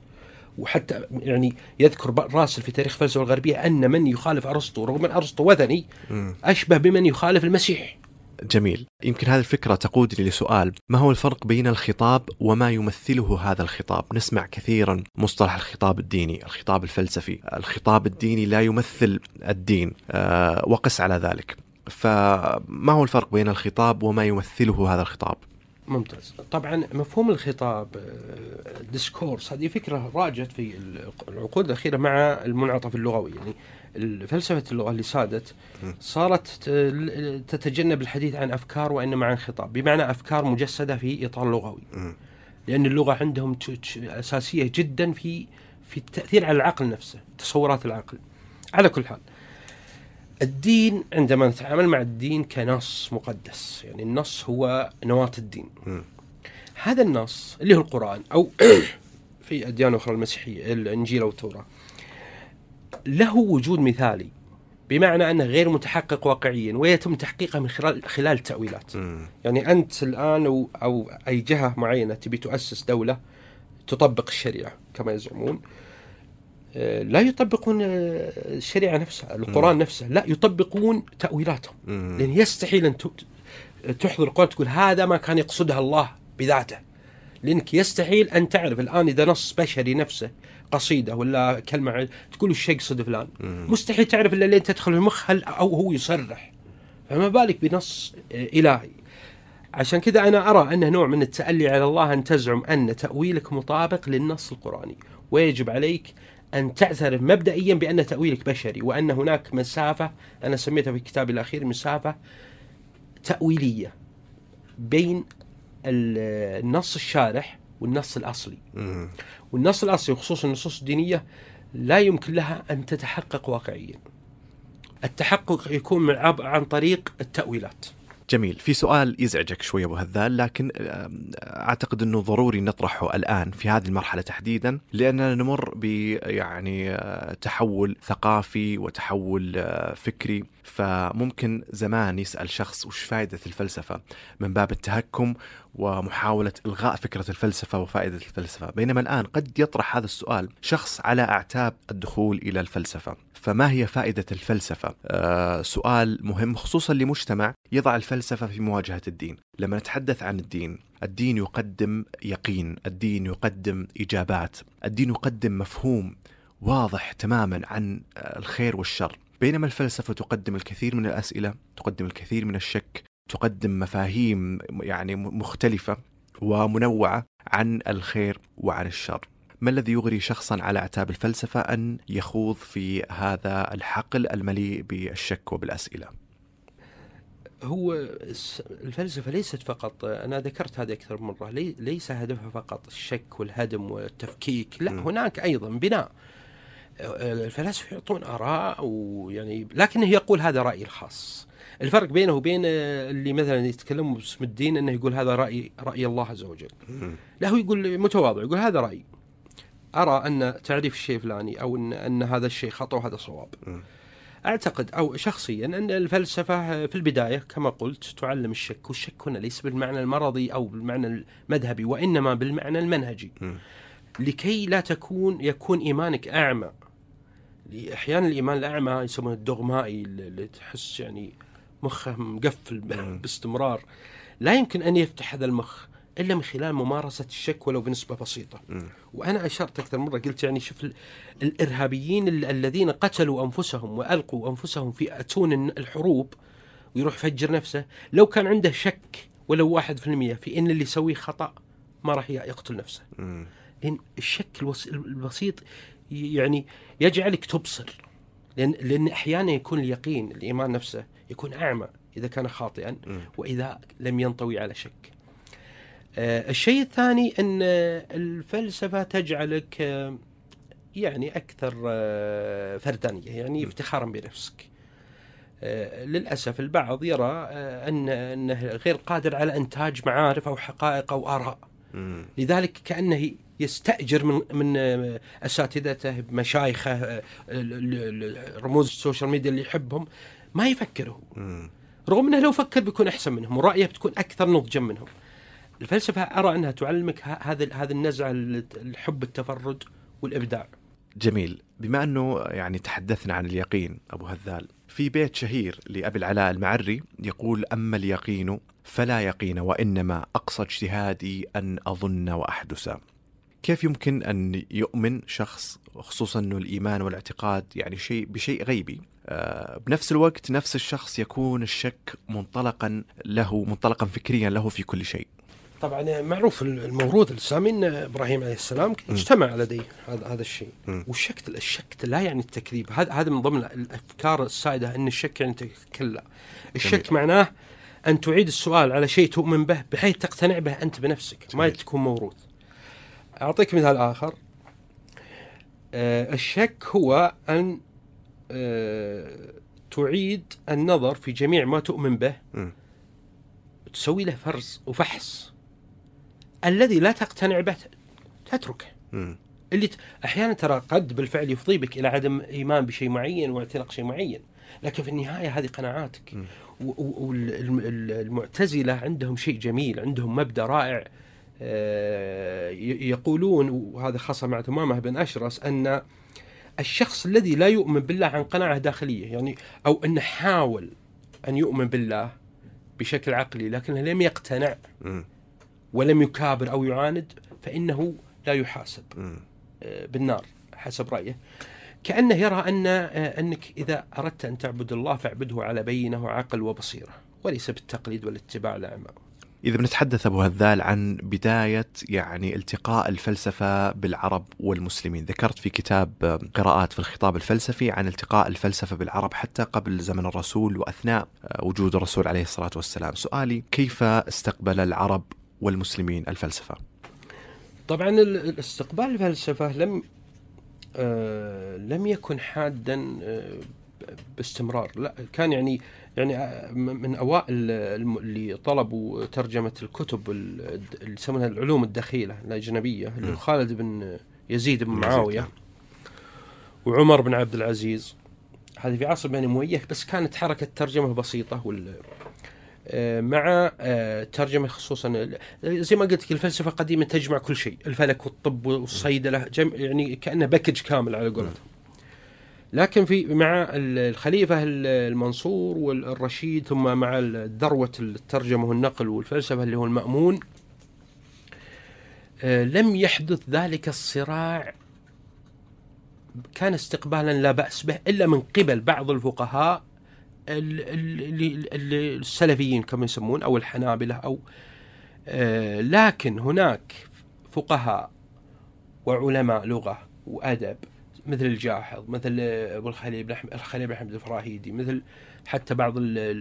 وحتى يعني يذكر راسل في تاريخ الفلسفة الغربية أن من يخالف أرسطو رغم أن أرسطو وثني أشبه بمن يخالف المسيح. جميل. يمكن هذه الفكرة تقودني لسؤال. ما هو الفرق بين الخطاب وما يمثله هذا الخطاب؟ نسمع كثيرا مصطلح الخطاب الديني الخطاب الفلسفي الخطاب الديني لا يمثل الدين أه وقس على ذلك. فما هو الفرق بين الخطاب وما يمثله هذا الخطاب؟ ممتاز. طبعا مفهوم الخطاب ديسكورس هذه فكرة راجت في العقود الأخيرة مع المنعطف اللغوي يعني فلسفة اللغة اللي سادت صارت تتجنب الحديث عن أفكار وإنما عن خطاب. بمعنى أفكار مجسدة في إطار لغوي. لأن اللغة عندهم أساسية جدا في في التأثير على العقل نفسه تصورات العقل. على كل حال الدين عندما نتعامل مع الدين كنص مقدس يعني النص هو نواة الدين. هذا النص اللي هو القرآن أو في أديان أخرى المسيحية الإنجيل أو التوراة له وجود مثالي بمعنى أنه غير متحقق واقعيا ويتم تحقيقه من خلال خلال التأويلات. يعني أنت الآن أو, أو أي جهة معينة تبي تؤسس دولة تطبق الشريعة كما يزعمون آه، لا يطبقون آه، الشريعة نفسها، القرآن نفسه، لا يطبقون تأويلاتهم. لأن يستحيل أن تحضر القرآن تقول هذا ما كان يقصدها الله بذاته. لأنك يستحيل أن تعرف الآن إذا نص بشري نفسه قصيدة ولا كلمة تقول الشيء يقصد فلان مستحيل تعرف إلا لين تدخل المخ هل أو هو يصرح. فما بالك بنص إلهي. عشان كذا أنا أرى أنه نوع من التألي على الله أن تزعم أن تأويلك مطابق للنص القرآني. ويجب عليك أن تعترف مبدئيا بأن تأويلك بشري وأن هناك مسافة أنا سميتها في كتابي الأخير مسافة تأويلية بين النص الشارح والنص الأصلي. والنص الأصلي وخصوصا النصوص الدينية لا يمكن لها أن تتحقق واقعيا. التحقق يكون عن طريق التأويلات. جميل في سؤال يزعجك شوي أبو هذال لكن أعتقد إنه ضروري نطرحه الآن في هذه المرحلة تحديدا لأننا نمر ب يعني آه، تحول ثقافي وتحول آه، فكري فممكن زمان يسأل شخص وش فائده الفلسفة من باب التهكم ومحاولة إلغاء فكرة الفلسفة وفائدة الفلسفة. بينما الآن قد يطرح هذا السؤال شخص على أعتاب الدخول إلى الفلسفة. فما هي فائدة الفلسفة؟ آه سؤال مهم خصوصا لمجتمع يضع الفلسفة في مواجهة الدين. لما نتحدث عن الدين الدين يقدم يقين الدين يقدم إجابات الدين يقدم مفهوم واضح تماما عن الخير والشر. بينما الفلسفة تقدم الكثير من الأسئلة تقدم الكثير من الشك تقدم مفاهيم يعني مختلفة ومنوعة عن الخير وعن الشر. ما الذي يغري شخصا على اعتاب الفلسفة أن يخوض في هذا الحقل المليء بالشك وبالأسئلة؟ هو الفلسفة ليست فقط أنا ذكرت هذا أكثر من مرة ليس هدفها فقط الشك والهدم والتفكيك لا م. هناك أيضا بناء. الفلاسفة يعطون آراء ويعني لكنه يقول هذا رأيي الخاص. الفرق بينه وبين اللي مثلا يتكلم باسم الدين إنه يقول هذا رأي رأي الله عز وجل. لا هو يقول متواضع يقول هذا رايي. أرى أن تعريف الشيء الفلاني أو إن إن هذا الشيء خطأ وهذا صواب. أعتقد أو شخصيا أن الفلسفة في البداية كما قلت تعلم الشك والشك هنا ليس بالمعنى المرضي أو بالمعنى المذهبي وإنما بالمعنى المنهجي. لكي لا تكون يكون إيمانك أعمى. أحيانا الإيمان الأعمى يسمونه الدغمائي اللي تحس يعني مخه مقفل باستمرار. لا يمكن أن يفتح هذا المخ إلا من خلال ممارسة الشك ولو بنسبة بسيطة. وأنا أشرت أكثر مرة قلت يعني شوف الإرهابيين الذين قتلوا أنفسهم وألقوا أنفسهم في أتون الحروب ويروح يفجر نفسه لو كان عنده شك ولو واحد في المية في إن اللي يسويه خطأ ما راح يقتل نفسه. لأن الشك البسيط يعني يجعلك تبصر. لأن لأن أحيانا يكون اليقين الإيمان نفسه يكون أعمى إذا كان خاطئا وإذا لم ينطوي على شك. آه الشيء الثاني أن الفلسفة تجعلك آه يعني أكثر آه فردانية يعني افتخارا بنفسك. للأسف البعض يرى أن أنه غير قادر على إنتاج معارف أو حقائق أو آراء. لذلك كأنه يستأجر من من أساتذته مشايخه رموز ال social media اللي يحبهم ما يفكر هو رغم إنه لو فكر بيكون أحسن منهم ورأيه بتكون أكثر نضجا منهم. الفلسفة أرى أنها تعلمك هذا هذا النزعه الحب التفرد والإبداع. جميل. بما أنه يعني تحدثنا عن اليقين أبو هذال في بيت شهير لأبي العلاء المعري يقول أما اليقين فلا يقين وإنما أقصى اجتهادي أن أظن وأحدس. كيف يمكن أن يؤمن شخص خصوصا إنه الإيمان والاعتقاد يعني شيء بشيء غيبي. آه، بنفس الوقت نفس الشخص يكون الشك منطلقا له منطلقا فكريا له في كل شيء. طبعا معروف الموروث الاسلامي إن إبراهيم عليه السلام اجتمع لديه هذا هذا الشيء. والشك الشك لا يعني التكذيب. هذا هذا من ضمن الأفكار السائدة إن الشك يعني كلا الشك جميل. معناه أن تعيد السؤال على شيء تؤمن به بحيث تقتنع به أنت بنفسك ما تكون موروث. أعطيك مثال آخر. الشك هو أن أه تعيد النظر في جميع ما تؤمن به. تسوي له فرز وفحص. الذي لا تقتنع به تتركه. اللي ت... أحيانا ترى قد بالفعل يفضي بك إلى عدم إيمان بشيء معين واعتناق شيء معين. لكن في النهاية هذه قناعاتك. والمعتزله عندهم شيء جميل عندهم مبدأ رائع. آه، يقولون وهذا خاصة مع ثمامة بن أشرس أن الشخص الذي لا يؤمن بالله عن قناعة داخلية يعني أو أنه حاول أن يؤمن بالله بشكل عقلي لكنه لم يقتنع ولم يكابر أو يعاند فإنه لا يحاسب آه، بالنار حسب رأيه. كأنه يرى أن آه، أنك إذا أردت أن تعبد الله فاعبده على بينة وعقل وبصيرة وليس بالتقليد والاتباع الأعمى إذا بنتحدث أبو هذال عن بداية يعني التقاء الفلسفة بالعرب والمسلمين. ذكرت في كتاب قراءات في الخطاب الفلسفي عن التقاء الفلسفة بالعرب حتى قبل زمن الرسول وأثناء وجود الرسول عليه الصلاة والسلام. سؤالي كيف استقبل العرب والمسلمين الفلسفة؟ طبعا الاستقبال الفلسفة لم آه لم يكن حادا آه باستمرار. لا كان يعني يعني من أوائل اللي طلبوا ترجمة الكتب اللي يسمونها العلوم الدخيلة الأجنبية اللي خالد بن يزيد بن معاوية. وعمر بن عبد العزيز. هذه في عصر بني اميه بس كانت حركة ترجمة بسيطة وال آه، مع آه، ترجمة خصوصا زي ما قلت لك الفلسفة قديمة تجمع كل شيء الفلك والطب والصيدلة يعني كأنه باكج كامل على قولتهم. لكن في مع الخليفة المنصور والرشيد ثم مع ذروة الترجمة والنقل والفلسفة اللي هو المأمون آه، لم يحدث ذلك الصراع كان استقبالا لا بأس به إلا من قبل بعض الفقهاء السلفيين كما يسمون أو الحنابلة أو آه، لكن هناك فقهاء وعلماء لغة وأدب مثل الجاحظ مثل أبو الخليل بن أحمد الخليل بن أحمد الفراهيدي مثل حتى بعض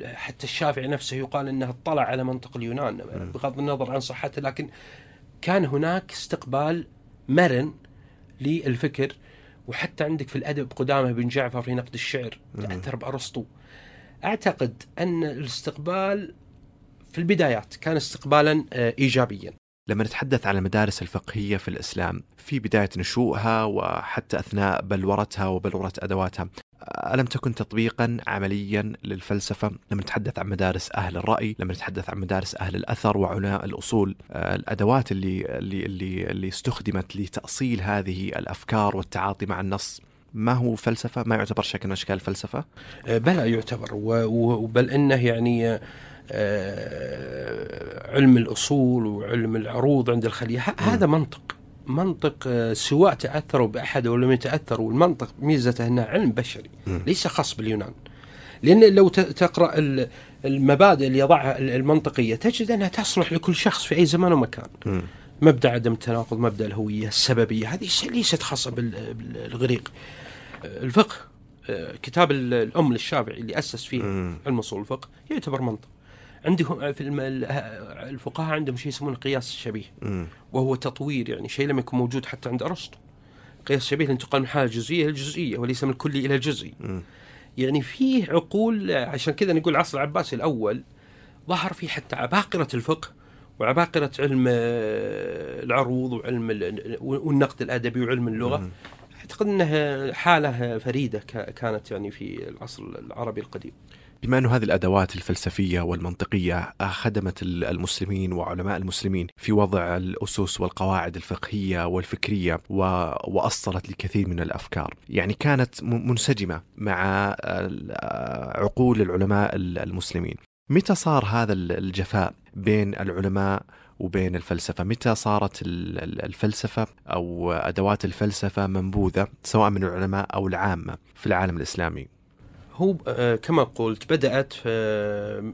حتى الشافعي نفسه يقال إنه اطلع على منطق اليونان بغض النظر عن صحته لكن كان هناك استقبال مرن للفكر وحتى عندك في الأدب قدامة بن جعفر في نقد الشعر تأثر بأرسطو. أعتقد أن الاستقبال في البدايات كان استقبالا آه، ايجابيا. لما نتحدث عن المدارس الفقهية في الإسلام في بداية نشوئها وحتى أثناء بلورتها وبلورة أدواتها ألم تكن تطبيقا عمليا للفلسفة؟ لما نتحدث عن مدارس أهل الرأي لما نتحدث عن مدارس أهل الأثر وعلماء الأصول آه، الأدوات اللي, اللي, اللي, اللي استخدمت لتأصيل هذه الأفكار والتعاطي مع النص ما هو فلسفة؟ ما يعتبر شكل من أشكال الفلسفة؟ آه، بلى يعتبر وبل إنه يعني آه، علم الأصول وعلم العروض عند الخلية. هذا منطق منطق آه، سواء تأثروا بأحد أو لم يتأثروا المنطق ميزته أنه علم بشري ليس خاص باليونان. لأن لو تقرأ المبادئ اللي يضعها المنطقية تجد أنها تصلح لكل شخص في أي زمان ومكان. مبدأ عدم التناقض مبدأ الهوية السببية. هذه ليست خاصة بالإغريق الفقه آه، كتاب الأم للشافعي اللي أسس فيه علم أصول الفقه يعتبر منطق. عندهم في الفقهاء عندهم شيء يسمونه قياس الشبيه وهو تطوير يعني شيء لم يكن موجود حتى عند أرسطو. قياس الشبيه الانتقال من حالة الجزئيه إلى الجزئيه وليس من الكلي إلى الجزئي. يعني فيه عقول عشان كذا نقول العصر العباسي الأول ظهر فيه حتى عباقرة الفقه وعباقرة علم العروض وعلم والنقد الأدبي وعلم اللغة. أعتقد إنها حالة فريدة كانت يعني في العصر العربي القديم. بما أن هذه الأدوات الفلسفية والمنطقية خدمت المسلمين وعلماء المسلمين في وضع الأسس والقواعد الفقهية والفكرية وأصلت لكثير من الأفكار. يعني كانت منسجمة مع عقول العلماء المسلمين. متى صار هذا الجفاء بين العلماء وبين الفلسفة؟ متى صارت الفلسفة أو أدوات الفلسفة منبوذة سواء من العلماء أو العامة في العالم الإسلامي؟ هو آه، كما قلت بدأت آه،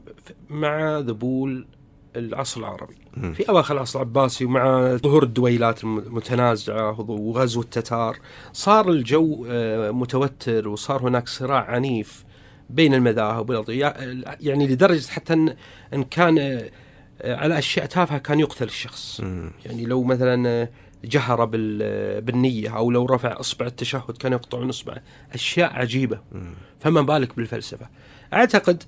مع ذبول العصر العربي. في أواخر العصر العباسي ومع ظهور الدويلات المتنازعة وغزو التتار صار الجو آه، متوتر وصار هناك صراع عنيف بين المذاهب يعني لدرجة حتى ان كان على أشياء تافهة كان يقتل الشخص. يعني لو مثلا جهر بالنية أو لو رفع إصبع التشهد كان يقطعون إصبعه. أشياء عجيبة. فما بالك بالفلسفة. أعتقد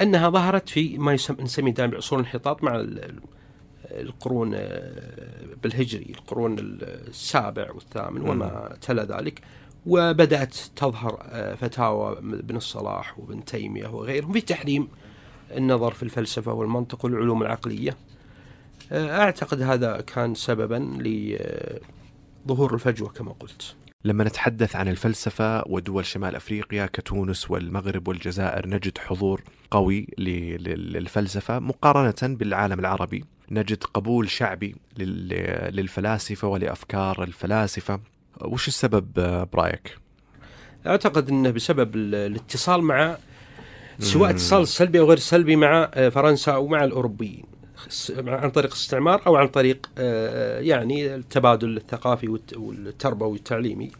أنها ظهرت في ما نسميه دائما بعصور الانحطاط مع القرون بالهجري القرون السابع والثامن وما تلا ذلك. وبدأت تظهر فتاوى بن الصلاح وابن تيمية وغيرهم في تحريم النظر في الفلسفة والمنطق والعلوم العقلية. أعتقد هذا كان سببا لظهور الفجوة كما قلت. لما نتحدث عن الفلسفة ودول شمال أفريقيا كتونس والمغرب والجزائر نجد حضور قوي للفلسفة مقارنة بالعالم العربي، نجد قبول شعبي للفلاسفة ولأفكار الفلاسفة. وش السبب برأيك؟ أعتقد إنه بسبب الاتصال مع سواء اتصال سلبي أو غير سلبي مع فرنسا أو مع الأوروبيين. عن طريق الاستعمار أو عن طريق آه، يعني التبادل الثقافي والتربوي والتعليمي.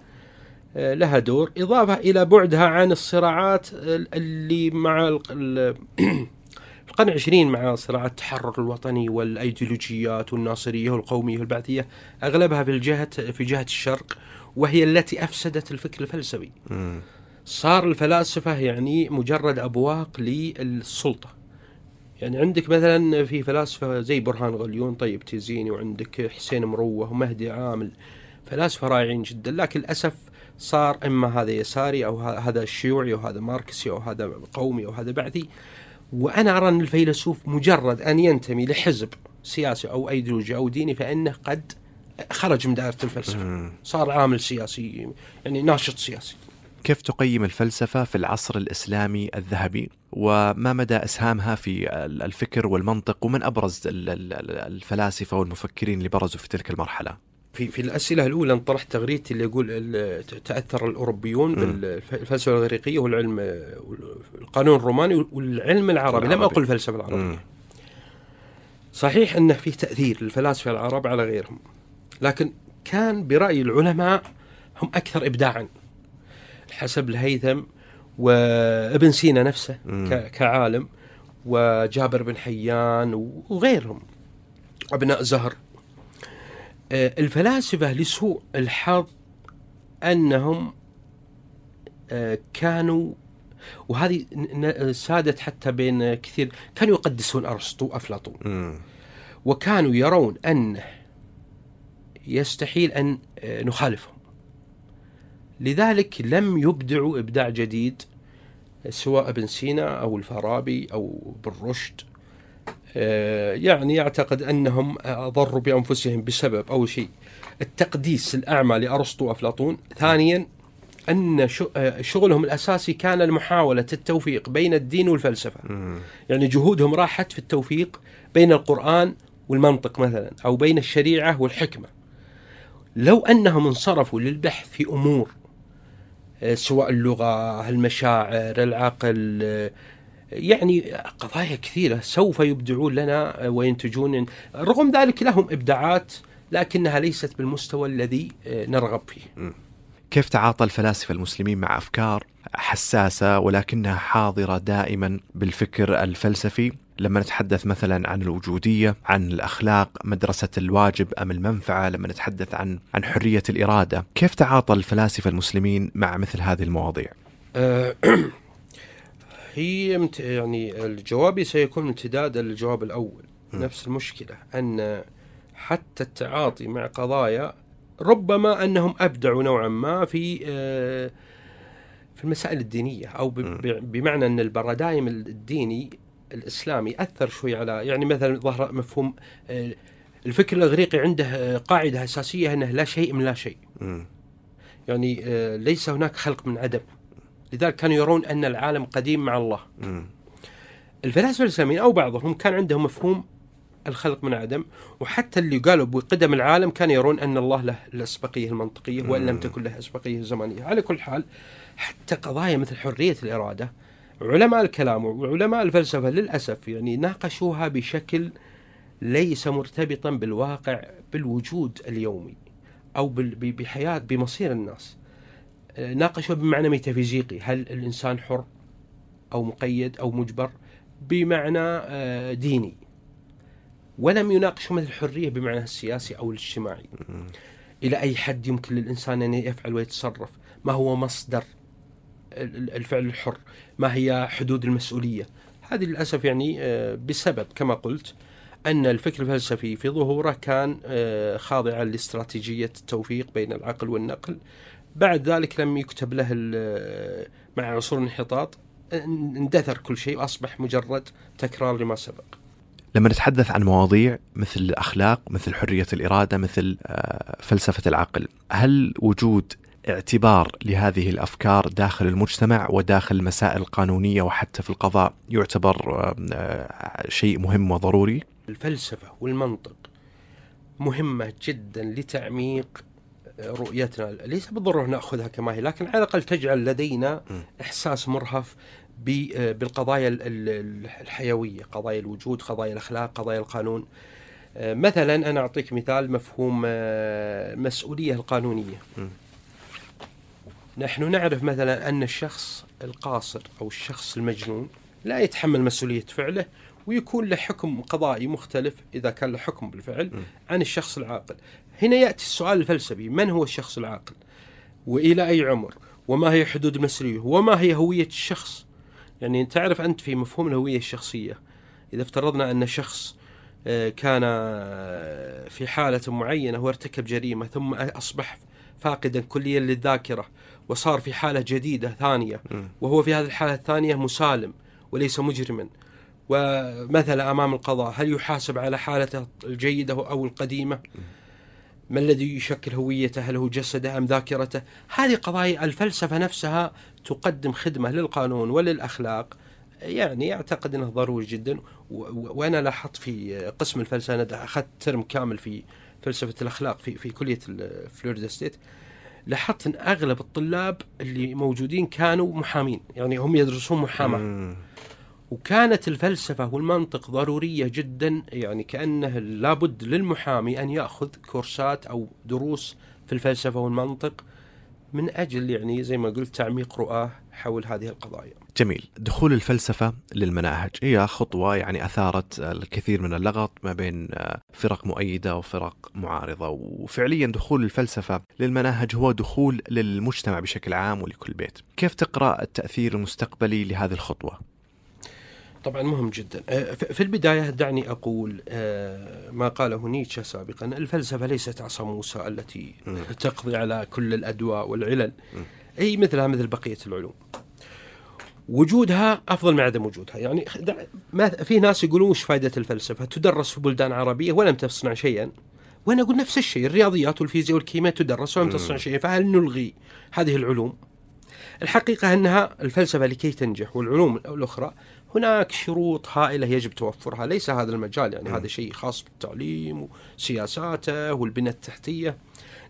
آه، لها دور إضافة إلى بعدها عن الصراعات اللي مع القرن العشرين مع صراعات التحرر الوطني والأيديولوجيات والناصرية والقومية والبعثية أغلبها في الجهة في جهة الشرق وهي التي أفسدت الفكر الفلسفي. صار الفلاسفة يعني مجرد أبواق للسلطة. يعني عندك مثلا في فلاسفة زي برهان غليون طيب تيزيني وعندك حسين مروة ومهدي عامل فلاسفة رائعين جدا. لكن للأسف صار إما هذا يساري أو هذا شيوعي أو هذا ماركسي أو هذا قومي أو هذا بعثي. وأنا أرى أن الفيلسوف مجرد أن ينتمي لحزب سياسي أو أيديولوجي أو ديني فإنه قد خرج من دائرة الفلسفة. صار عامل سياسي يعني ناشط سياسي. كيف تقيم الفلسفة في العصر الإسلامي الذهبي؟ وما مدى إسهامها في الفكر والمنطق؟ ومن أبرز الفلاسفة والمفكرين اللي برزوا في تلك المرحلة؟ في في الأسئلة الأولى انطرحت تغريدتي اللي يقول تأثر الأوروبيون بالفلسفة الاغريقيه والعلم القانون الروماني والعلم العربي. لم أقل الفلسفه العربية. صحيح أنه في تأثير للفلاسفة العرب على غيرهم لكن كان برأي العلماء هم أكثر ابداعا. حسب الهيثم وابن سينا نفسه كعالم وجابر بن حيان وغيرهم ابناء زهر. آه، الفلاسفة لسوء الحظ أنهم آه، كانوا وهذه سادت حتى بين كثير كانوا يقدسون أرسطو افلاطون وكانوا يرون أنه يستحيل أن آه، نخالفهم. لذلك لم يبدعوا إبداع جديد سواء ابن سينا أو الفارابي أو ابن رشد آه، يعني يعتقد أنهم ضروا بأنفسهم بسبب أول شيء التقديس الأعمى لأرسطو وأفلاطون، ثانيا أن آه، شغلهم الأساسي كان لمحاوله التوفيق بين الدين والفلسفة. يعني جهودهم راحت في التوفيق بين القرآن والمنطق مثلا أو بين الشريعة والحكمة. لو أنهم انصرفوا للبحث في أمور آه، سواء اللغة، المشاعر، العقل، يعني قضايا كثيرة سوف يبدعون لنا وينتجون رغم ذلك لهم إبداعات لكنها ليست بالمستوى الذي نرغب فيه. كيف تعاطى الفلاسفة المسلمين مع أفكار حساسة ولكنها حاضرة دائما بالفكر الفلسفي؟ لما نتحدث مثلا عن الوجودية عن الأخلاق مدرسة الواجب أم المنفعة لما نتحدث عن عن حرية الإرادة كيف تعاطى الفلاسفة المسلمين مع مثل هذه المواضيع؟ أه، هي يعني الجواب سيكون امتداد للجواب الأول. م. نفس المشكلة أن حتى التعاطي مع قضايا ربما أنهم أبدعوا نوعا ما في آه، في المسائل الدينية أو بمعنى أن البرادايم الديني الإسلامي أثر شوي على يعني مثلا ظهر مفهوم آه، الفكر الإغريقي عنده قاعدة أساسية أنه لا شيء من لا شيء. يعني آه، ليس هناك خلق من عدم. لذلك كانوا يرون أن العالم قديم مع الله. م. الفلاسفة الإسلاميين أو بعضهم كان عندهم مفهوم الخلق من عدم وحتى اللي قالوا بقدم العالم كانوا يرون أن الله له الأسبقية المنطقية وإن لم تكن له أسبقية زمنية. على كل حال حتى قضايا مثل حرية الإرادة علماء الكلام وعلماء الفلسفة للأسف يعني ناقشوها بشكل ليس مرتبطا بالواقع بالوجود اليومي أو بحياة بمصير الناس. ناقشوا بمعنى ميتافيزيقي. هل الإنسان حر أو مقيد أو مجبر؟ بمعنى آه، ديني. ولم يناقشوا مثل الحرية بمعنى السياسي أو الاجتماعي. إلى أي حد يمكن للإنسان أن يفعل ويتصرف؟ ما هو مصدر الفعل الحر. ما هي حدود المسؤولية؟ هذه للأسف يعني آه، بسبب كما قلت أن الفكر الفلسفي في ظهوره كان آه، خاضعا لاستراتيجية التوفيق بين العقل والنقل. بعد ذلك لم يكتب له مع عصور الانحطاط. اندثر كل شيء وأصبح مجرد تكرار لما سبق. لما نتحدث عن مواضيع مثل الأخلاق، مثل حرية الإرادة، مثل آه، فلسفة العقل، هل وجود اعتبار لهذه الأفكار داخل المجتمع وداخل المسائل القانونية وحتى في القضاء يعتبر آه، شيء مهم وضروري؟ الفلسفة والمنطق مهمة جدا لتعميق رؤيتنا. ليس بالضرورة نأخذها كما هي لكن على الأقل تجعل لدينا إحساس مرهف بالقضايا الحيوية قضايا الوجود قضايا الأخلاق قضايا القانون. مثلا أنا أعطيك مثال مفهوم المسؤوليه القانونية. نحن نعرف مثلا أن الشخص القاصر أو الشخص المجنون لا يتحمل مسؤولية فعله ويكون له حكم قضائي مختلف إذا كان له حكم بالفعل عن الشخص العاقل. هنا يأتي السؤال الفلسفي من هو الشخص العاقل؟ وإلى أي عمر؟ وما هي حدود المسؤولية وما هي هوية الشخص؟ يعني تعرف أنت في مفهوم الهوية الشخصية إذا افترضنا أن شخص آه، كان آه، في حالة معينة وارتكب جريمة ثم أصبح فاقدا كليا للذاكرة وصار في حالة جديدة ثانية. وهو في هذه الحالة الثانية مسالم وليس مجرما. ومثل أمام القضاء هل يحاسب على حالته الجيدة أو القديمة؟ ما الذي يشكل هويته؟ هل هو جسده أم ذاكرته؟ هذه قضايا الفلسفة نفسها تقدم خدمة للقانون وللأخلاق. يعني أعتقد إنه ضروري جدا. وأنا لاحظت في قسم الفلسفة أنا أخذت ترم كامل في فلسفة الأخلاق في في كلية فلوريدا ستيت لاحظت إن أغلب الطلاب اللي موجودين كانوا محامين يعني هم يدرسون محاماة. وكانت الفلسفة والمنطق ضرورية جدا يعني كأنه لابد للمحامي أن يأخذ كورسات أو دروس في الفلسفة والمنطق من أجل يعني زي ما قلت تعميق رؤاه حول هذه القضايا. جميل، دخول الفلسفة للمناهج هي خطوة يعني أثارت الكثير من اللغط ما بين فرق مؤيدة وفرق معارضة، وفعليا دخول الفلسفة للمناهج هو دخول للمجتمع بشكل عام ولكل بيت. كيف تقرأ التأثير المستقبلي لهذه الخطوة؟ طبعا مهم جدا في البداية دعني أقول ما قاله نيتشه سابقا الفلسفة ليست عصا موسى التي تقضي على كل الأدواء والعلل هي مثلها مثل بقية العلوم وجودها أفضل من عدم وجودها، يعني ما في ناس يقولون وش فائده الفلسفة؟ تدرس في بلدان عربية ولم تصنع شيئا. وأنا أقول نفس الشيء، الرياضيات والفيزياء والكيمياء تدرس ولم تصنع شيئا، فهل نلغي هذه العلوم؟ الحقيقة أنها الفلسفة لكي تنجح والعلوم الأخرى هناك شروط هائلة يجب توفرها، ليس هذا المجال يعني م. هذا شيء خاص بالتعليم وسياساته والبنى التحتية.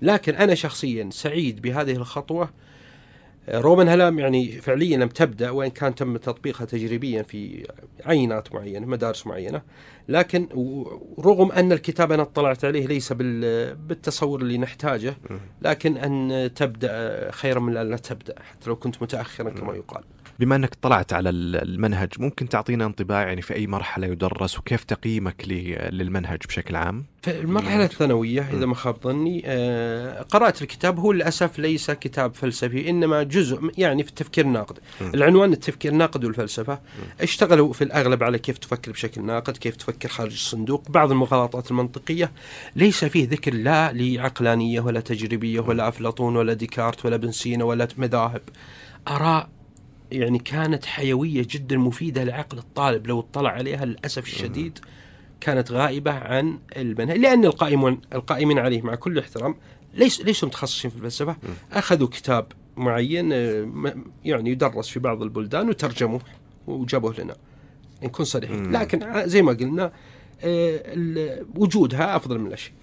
لكن أنا شخصيا سعيد بهذه الخطوة رومان هلام يعني فعليا لم تبدأ وإن كان تم تطبيقها تجريبيا في عينات معينة مدارس معينة. لكن رغم أن الكتاب أنا اطلعت عليه ليس بالتصور اللي نحتاجه لكن أن تبدأ خيرا من ان لا تبدأ حتى لو كنت متاخرا كما يقال. بما أنك طلعت على المنهج ممكن تعطينا انطباع يعني في أي مرحلة يدرس وكيف تقييمك للمنهج بشكل عام؟ في المرحلة الثانوية إذا ما خاب ظني آه، قرات الكتاب هو للأسف ليس كتاب فلسفي إنما جزء يعني في التفكير الناقد العنوان التفكير الناقد والفلسفة. اشتغلوا في الأغلب على كيف تفكر بشكل ناقد كيف تفكر خارج الصندوق. بعض المغالطات المنطقية ليس فيه ذكر لا لعقلانية ولا تجريبية ولا أفلاطون ولا ديكارت ولا بن سينا ولا مذاهب. أراء يعني كانت حيوية جدا مفيدة لعقل الطالب. لو اطلع عليها للأسف الشديد كانت غائبة عن المنهج لأن القائمون القائمين عليه مع كل احترام ليس ليسوا متخصصين في الفلسفة. أخذوا كتاب معين آه، يعني يدرس في بعض البلدان وترجموه وجابوه لنا نكون صريحين لكن زي ما قلنا آه، وجودها أفضل من الأشياء.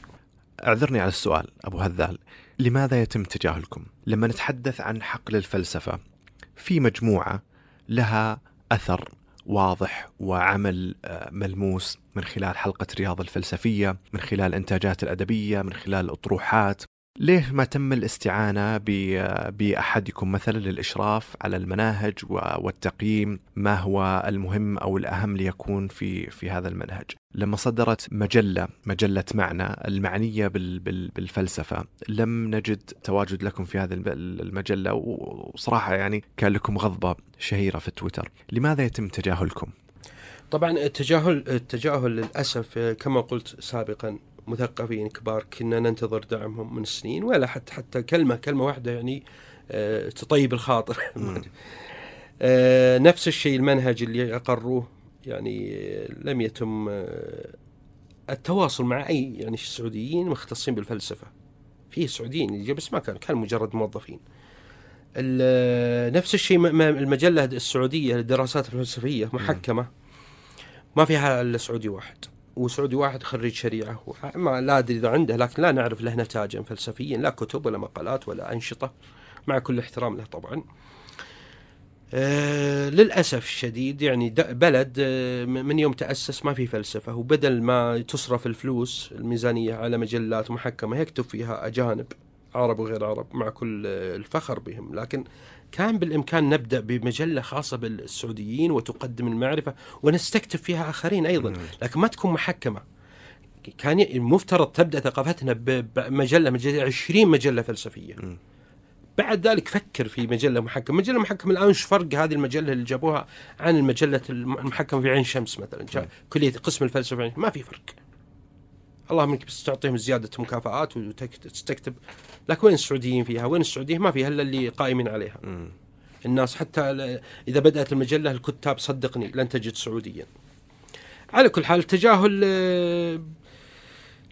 أعذرني على السؤال أبو هذال. لماذا يتم تجاهلكم؟ لما نتحدث عن حقل الفلسفة في مجموعة لها أثر واضح وعمل آه، ملموس من خلال حلقة رياض الفلسفية، من خلال الانتاجات الأدبية، من خلال الاطروحات، ليه ما تم الاستعانة بأحدكم مثلا للإشراف على المناهج والتقييم ما هو المهم أو الأهم ليكون في في هذا المنهج لما صدرت مجلة مجلة معنى المعنية بالفلسفة لم نجد تواجد لكم في هذه المجلة وصراحة يعني كان لكم غضبة شهيرة في تويتر لماذا يتم تجاهلكم؟ طبعا التجاهل التجاهل للأسف كما قلت سابقا مثقفين كبار كنا ننتظر دعمهم من سنين ولا حتى حتى كلمة كلمة واحدة يعني آه، تطيب الخاطر. آه، نفس الشيء المنهج اللي أقروه يعني لم يتم آه، التواصل مع أي يعني السعوديين مختصين بالفلسفة. في سعوديين بس ما كان كان مجرد موظفين. نفس الشيء المجلة السعودية للدراسات الفلسفية محكمة. ما فيها إلا سعودي واحد. وسعودي واحد خريج شريعة ما لا أدري إذا عنده لكن لا نعرف له نتاجا فلسفيا لا كتب ولا مقالات ولا أنشطة مع كل احترام له طبعا. آه للأسف الشديد يعني بلد آه من يوم تأسس ما في فلسفة وبدل ما تصرف الفلوس الميزانية على مجلات محكمة يكتب فيها أجانب عرب وغير عرب مع كل الفخر بهم لكن كان بالإمكان نبدأ بمجلة خاصة بالسعوديين وتقدم المعرفة ونستكتب فيها آخرين أيضا لكن ما تكون محكمة. كان المفترض تبدأ ثقافتنا بمجله مجلة 20 مجلة فلسفية. بعد ذلك فكر في مجلة محكمة، مجلة محكمة الآن وش فرق هذه المجلة اللي جابوها عن المجلة المحكمة في عين شمس مثلا؟ كلية قسم الفلسفة ما في فرق. اللهم انك بس تعطيهم زيادة مكافآت وتستكتب لكن وين السعوديين فيها؟ وين السعودية؟ ما فيها إلا اللي قائمين عليها. م. الناس حتى إذا بدأت المجلة الكتاب صدقني لن تجد سعوديا. على كل حال التجاهل آه،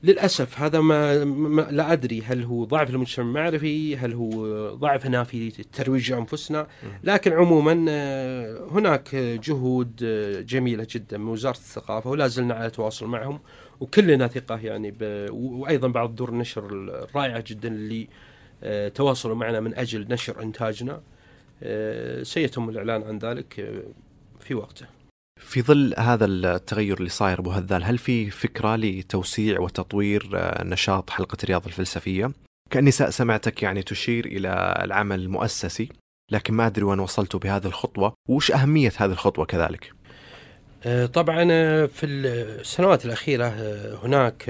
للأسف هذا ما, ما لا أدري هل هو ضعف المجتمع المعرفي هل هو ضعفنا في ترويج أنفسنا لكن عموما آه، هناك جهود آه، جميلة جدا من وزارة الثقافة ولا زلنا على تواصل معهم وكلنا ثقة يعني وأيضا بعض دور النشر الرائعه جدا اللي آه، تواصلوا معنا من أجل نشر إنتاجنا سيتم الإعلان عن ذلك في وقته. في ظل هذا التغير اللي صاير أبو هذال هل في فكرة لتوسيع وتطوير آه، نشاط حلقة الرياض الفلسفية؟ كاني سمعتك يعني تشير إلى العمل المؤسسي لكن ما أدري وين وصلتوا بهذه الخطوة وش أهمية هذه الخطوة كذلك؟ آه، طبعا آه، في السنوات الأخيرة هناك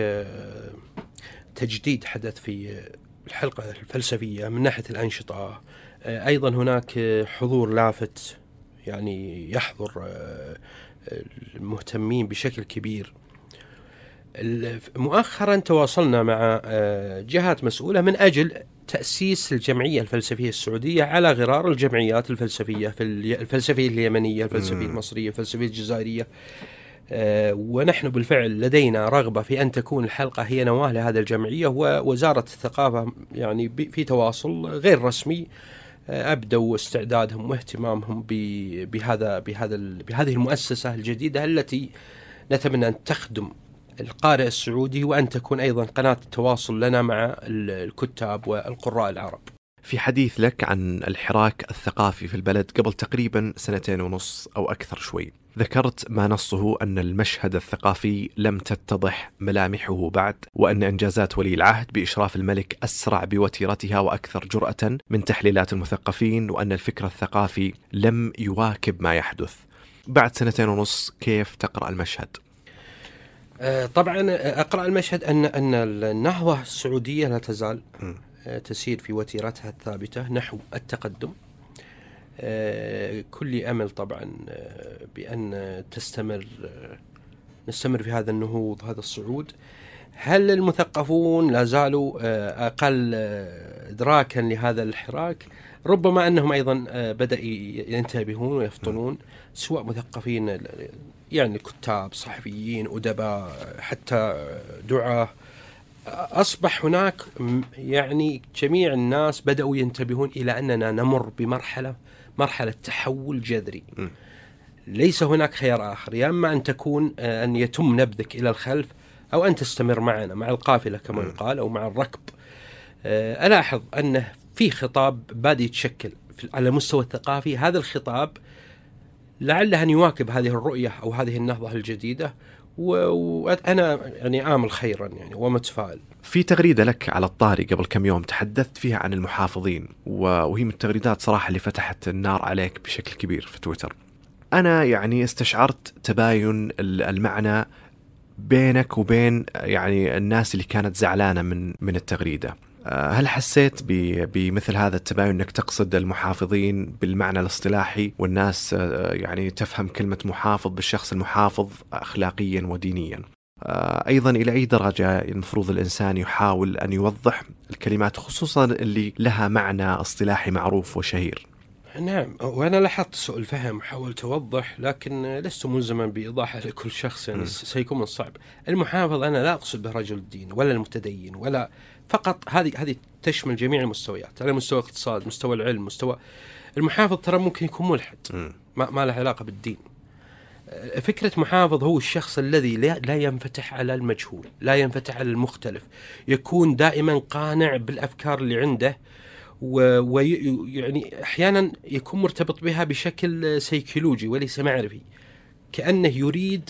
تجديد حدث في الحلقة الفلسفية من ناحية الأنشطة. أيضا هناك حضور لافت يعني يحضر آه، المهتمين بشكل كبير. مؤخرا تواصلنا مع آه، جهات مسؤولة من أجل تأسيس الجمعية الفلسفية السعودية على غرار الجمعيات الفلسفية في الفلسفية اليمنية الفلسفية المصرية الفلسفية الجزائرية. آه، ونحن بالفعل لدينا رغبة في أن تكون الحلقة هي نواة لهذه الجمعية ووزارة الثقافة يعني في تواصل غير رسمي أبدوا استعدادهم واهتمامهم بهذا بهذا بهذه المؤسسة الجديدة التي نتمنى أن تخدم القارئ السعودي وأن تكون أيضا قناة تواصل لنا مع الكتاب والقراء العرب. في حديث لك عن الحراك الثقافي في البلد قبل تقريبا سنتين ونص أو أكثر شوي. ذكرت ما نصه أن المشهد الثقافي لم تتضح ملامحه بعد وأن إنجازات ولي العهد بإشراف الملك أسرع بوتيرتها وأكثر جرأة من تحليلات المثقفين وأن الفكر الثقافي لم يواكب ما يحدث بعد سنتين ونص كيف تقرأ المشهد؟ آه، طبعا أقرأ المشهد أن أن النهضه السعودية لا تزال آه، تسير في وتيرتها الثابتة نحو التقدم. آه، كل أمل طبعا آه، بأن تستمر آه، نستمر في هذا النهوض هذا الصعود. هل المثقفون لا زالوا أقل ادراكا لهذا الحراك؟ ربما أنهم أيضا بدأ ينتبهون ويفطنون. سواء مثقفين يعني كتاب صحفيين أدباء حتى دعاة. أصبح هناك يعني جميع الناس بدأوا ينتبهون إلى أننا نمر بمرحلة مرحلة تحول جذري. ليس هناك خيار آخر. يا إما أن تكون آه، أن يتم نبذك إلى الخلف أو أن تستمر معنا مع القافلة كما يقال أو مع الركب. آه، ألاحظ أنه في خطاب بادئ يتشكل على المستوى الثقافي. هذا الخطاب لعله أن يواكب هذه الرؤية أو هذه النهضة الجديدة وأنا يعني امل خيرا يعني ومتفائل. في تغريدة لك على الطاري قبل كم يوم تحدثت فيها عن المحافظين وهي من التغريدات صراحة اللي فتحت النار عليك بشكل كبير في تويتر. أنا يعني استشعرت تباين المعنى بينك وبين يعني الناس اللي كانت زعلانة من من التغريدة. آه، هل حسيت بمثل هذا التباين إنك تقصد المحافظين بالمعنى الاصطلاحي والناس آه، يعني تفهم كلمة محافظ بالشخص المحافظ اخلاقيا ودينيا؟ آه، أيضا إلى أي درجة المفروض الإنسان يحاول أن يوضح الكلمات خصوصا اللي لها معنى اصطلاحي معروف وشهير؟ نعم وأنا لاحظت سوء الفهم حاولت أوضح لكن لست ملزما بإيضاحة لكل شخص يعني سيكون من صعب. المحافظ أنا لا أقصد به رجل الدين ولا المتدين ولا فقط هذه هذه تشمل جميع المستويات على مستوى الاقتصاد مستوى العلم مستوى المحافظ ترى ممكن يكون ملحد. ما, ما له علاقة بالدين. فكرة محافظ هو الشخص الذي لا ينفتح على المجهول لا ينفتح على المختلف. يكون دائما قانع بالأفكار اللي عنده ويعني أحيانا يكون مرتبط بها بشكل سيكولوجي وليس معرفي. كأنه يريد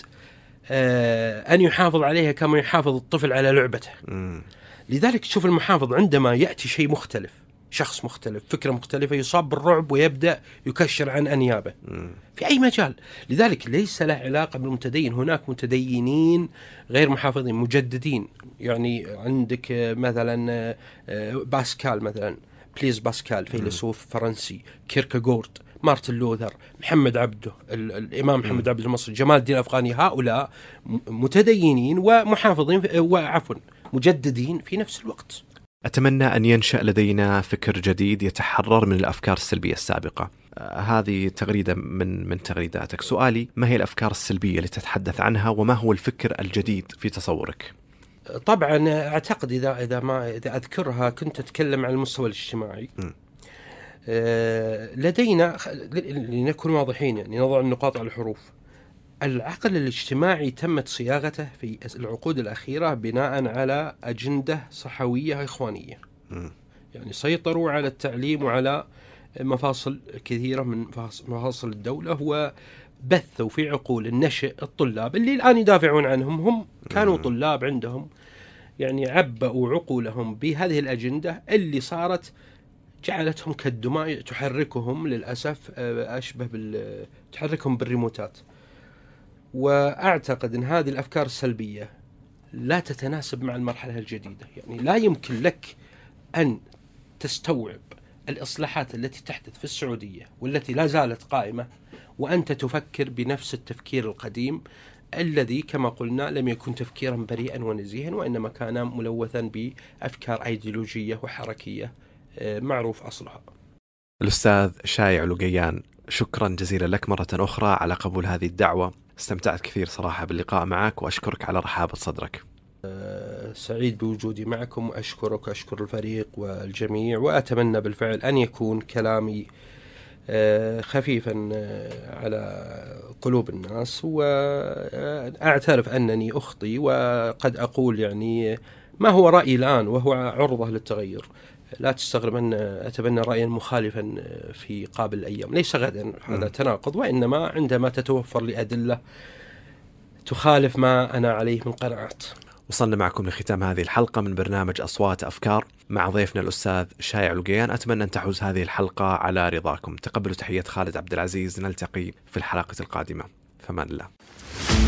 آه، أن يحافظ عليها كما يحافظ الطفل على لعبته. لذلك تشوف المحافظ عندما يأتي شيء مختلف شخص مختلف فكرة مختلفة يصاب بالرعب ويبدأ يكشر عن أنيابه. في أي مجال؟ لذلك ليس له علاقة بالمتدين. هناك متدينين غير محافظين مجددين. يعني عندك مثلا باسكال مثلا بليز باسكال فيلسوف فرنسي كيركغارد مارتن لوثر محمد عبده الإمام محمد عبده المصري جمال الدين الأفغاني. هؤلاء متدينين ومحافظين وعفوا. مجددين في نفس الوقت. أتمنى أن ينشأ لدينا فكر جديد يتحرر من الأفكار السلبية السابقة. آه، هذه تغريدة من من تغريداتك. سؤالي ما هي الأفكار السلبية اللي تتحدث عنها وما هو الفكر الجديد في تصورك؟ طبعا أعتقد اذا إذا ما إذا أذكرها كنت أتكلم عن المستوى الاجتماعي. م. آه، لدينا لنكون واضحين يعني نضع النقاط على الحروف. العقل الاجتماعي تمت صياغته في العقود الأخيرة بناء على أجندة صحوية إخوانية م. يعني سيطروا على التعليم وعلى مفاصل كثيرة من مفاص- مفاصل الدولة وبثوا في عقول النشء الطلاب اللي الآن يدافعون عنهم هم كانوا. طلاب عندهم يعني عبأوا عقولهم بهذه الأجندة اللي صارت جعلتهم كالدماء تحركهم للأسف آه، أشبه بال تحركهم بالريموتات وأعتقد أن هذه الأفكار السلبية لا تتناسب مع المرحلة الجديدة. يعني لا يمكن لك أن تستوعب الإصلاحات التي تحدث في السعودية والتي لا زالت قائمة وأنت تفكر بنفس التفكير القديم الذي كما قلنا لم يكن تفكيرا بريئا ونزيها وإنما كان ملوثا بأفكار أيديولوجية وحركية آه، معروف أصلها. الأستاذ شايع لقيان شكرا جزيلا لك مرة أخرى على قبول هذه الدعوة. استمتعت كثير صراحة باللقاء معك وأشكرك على رحابه صدرك. آه، سعيد بوجودي معكم وأشكرك وأشكر الفريق والجميع وأتمنى بالفعل أن يكون كلامي آه، خفيفا آه، على قلوب الناس وأعترف أنني أخطي وقد أقول يعني ما هو رأيي الآن وهو عرضة للتغير. لا تستغرب أن أتبنى رأيا مخالفا في قابل الأيام. ليس غدا هذا. تناقض وإنما عندما تتوفر لي أدلة تخالف ما أنا عليه من قناعات. وصلنا معكم لختام هذه الحلقة من برنامج أصوات أفكار. مع ضيفنا الأستاذ شايع لقيان أتمنى أن تحوز هذه الحلقة على رضاكم. تقبلوا تحية خالد عبد العزيز. نلتقي في الحلقة القادمة. فمان الله.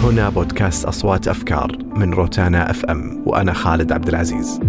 هنا بودكاست أصوات أفكار من روتانا أف أم وأنا خالد عبد العزيز.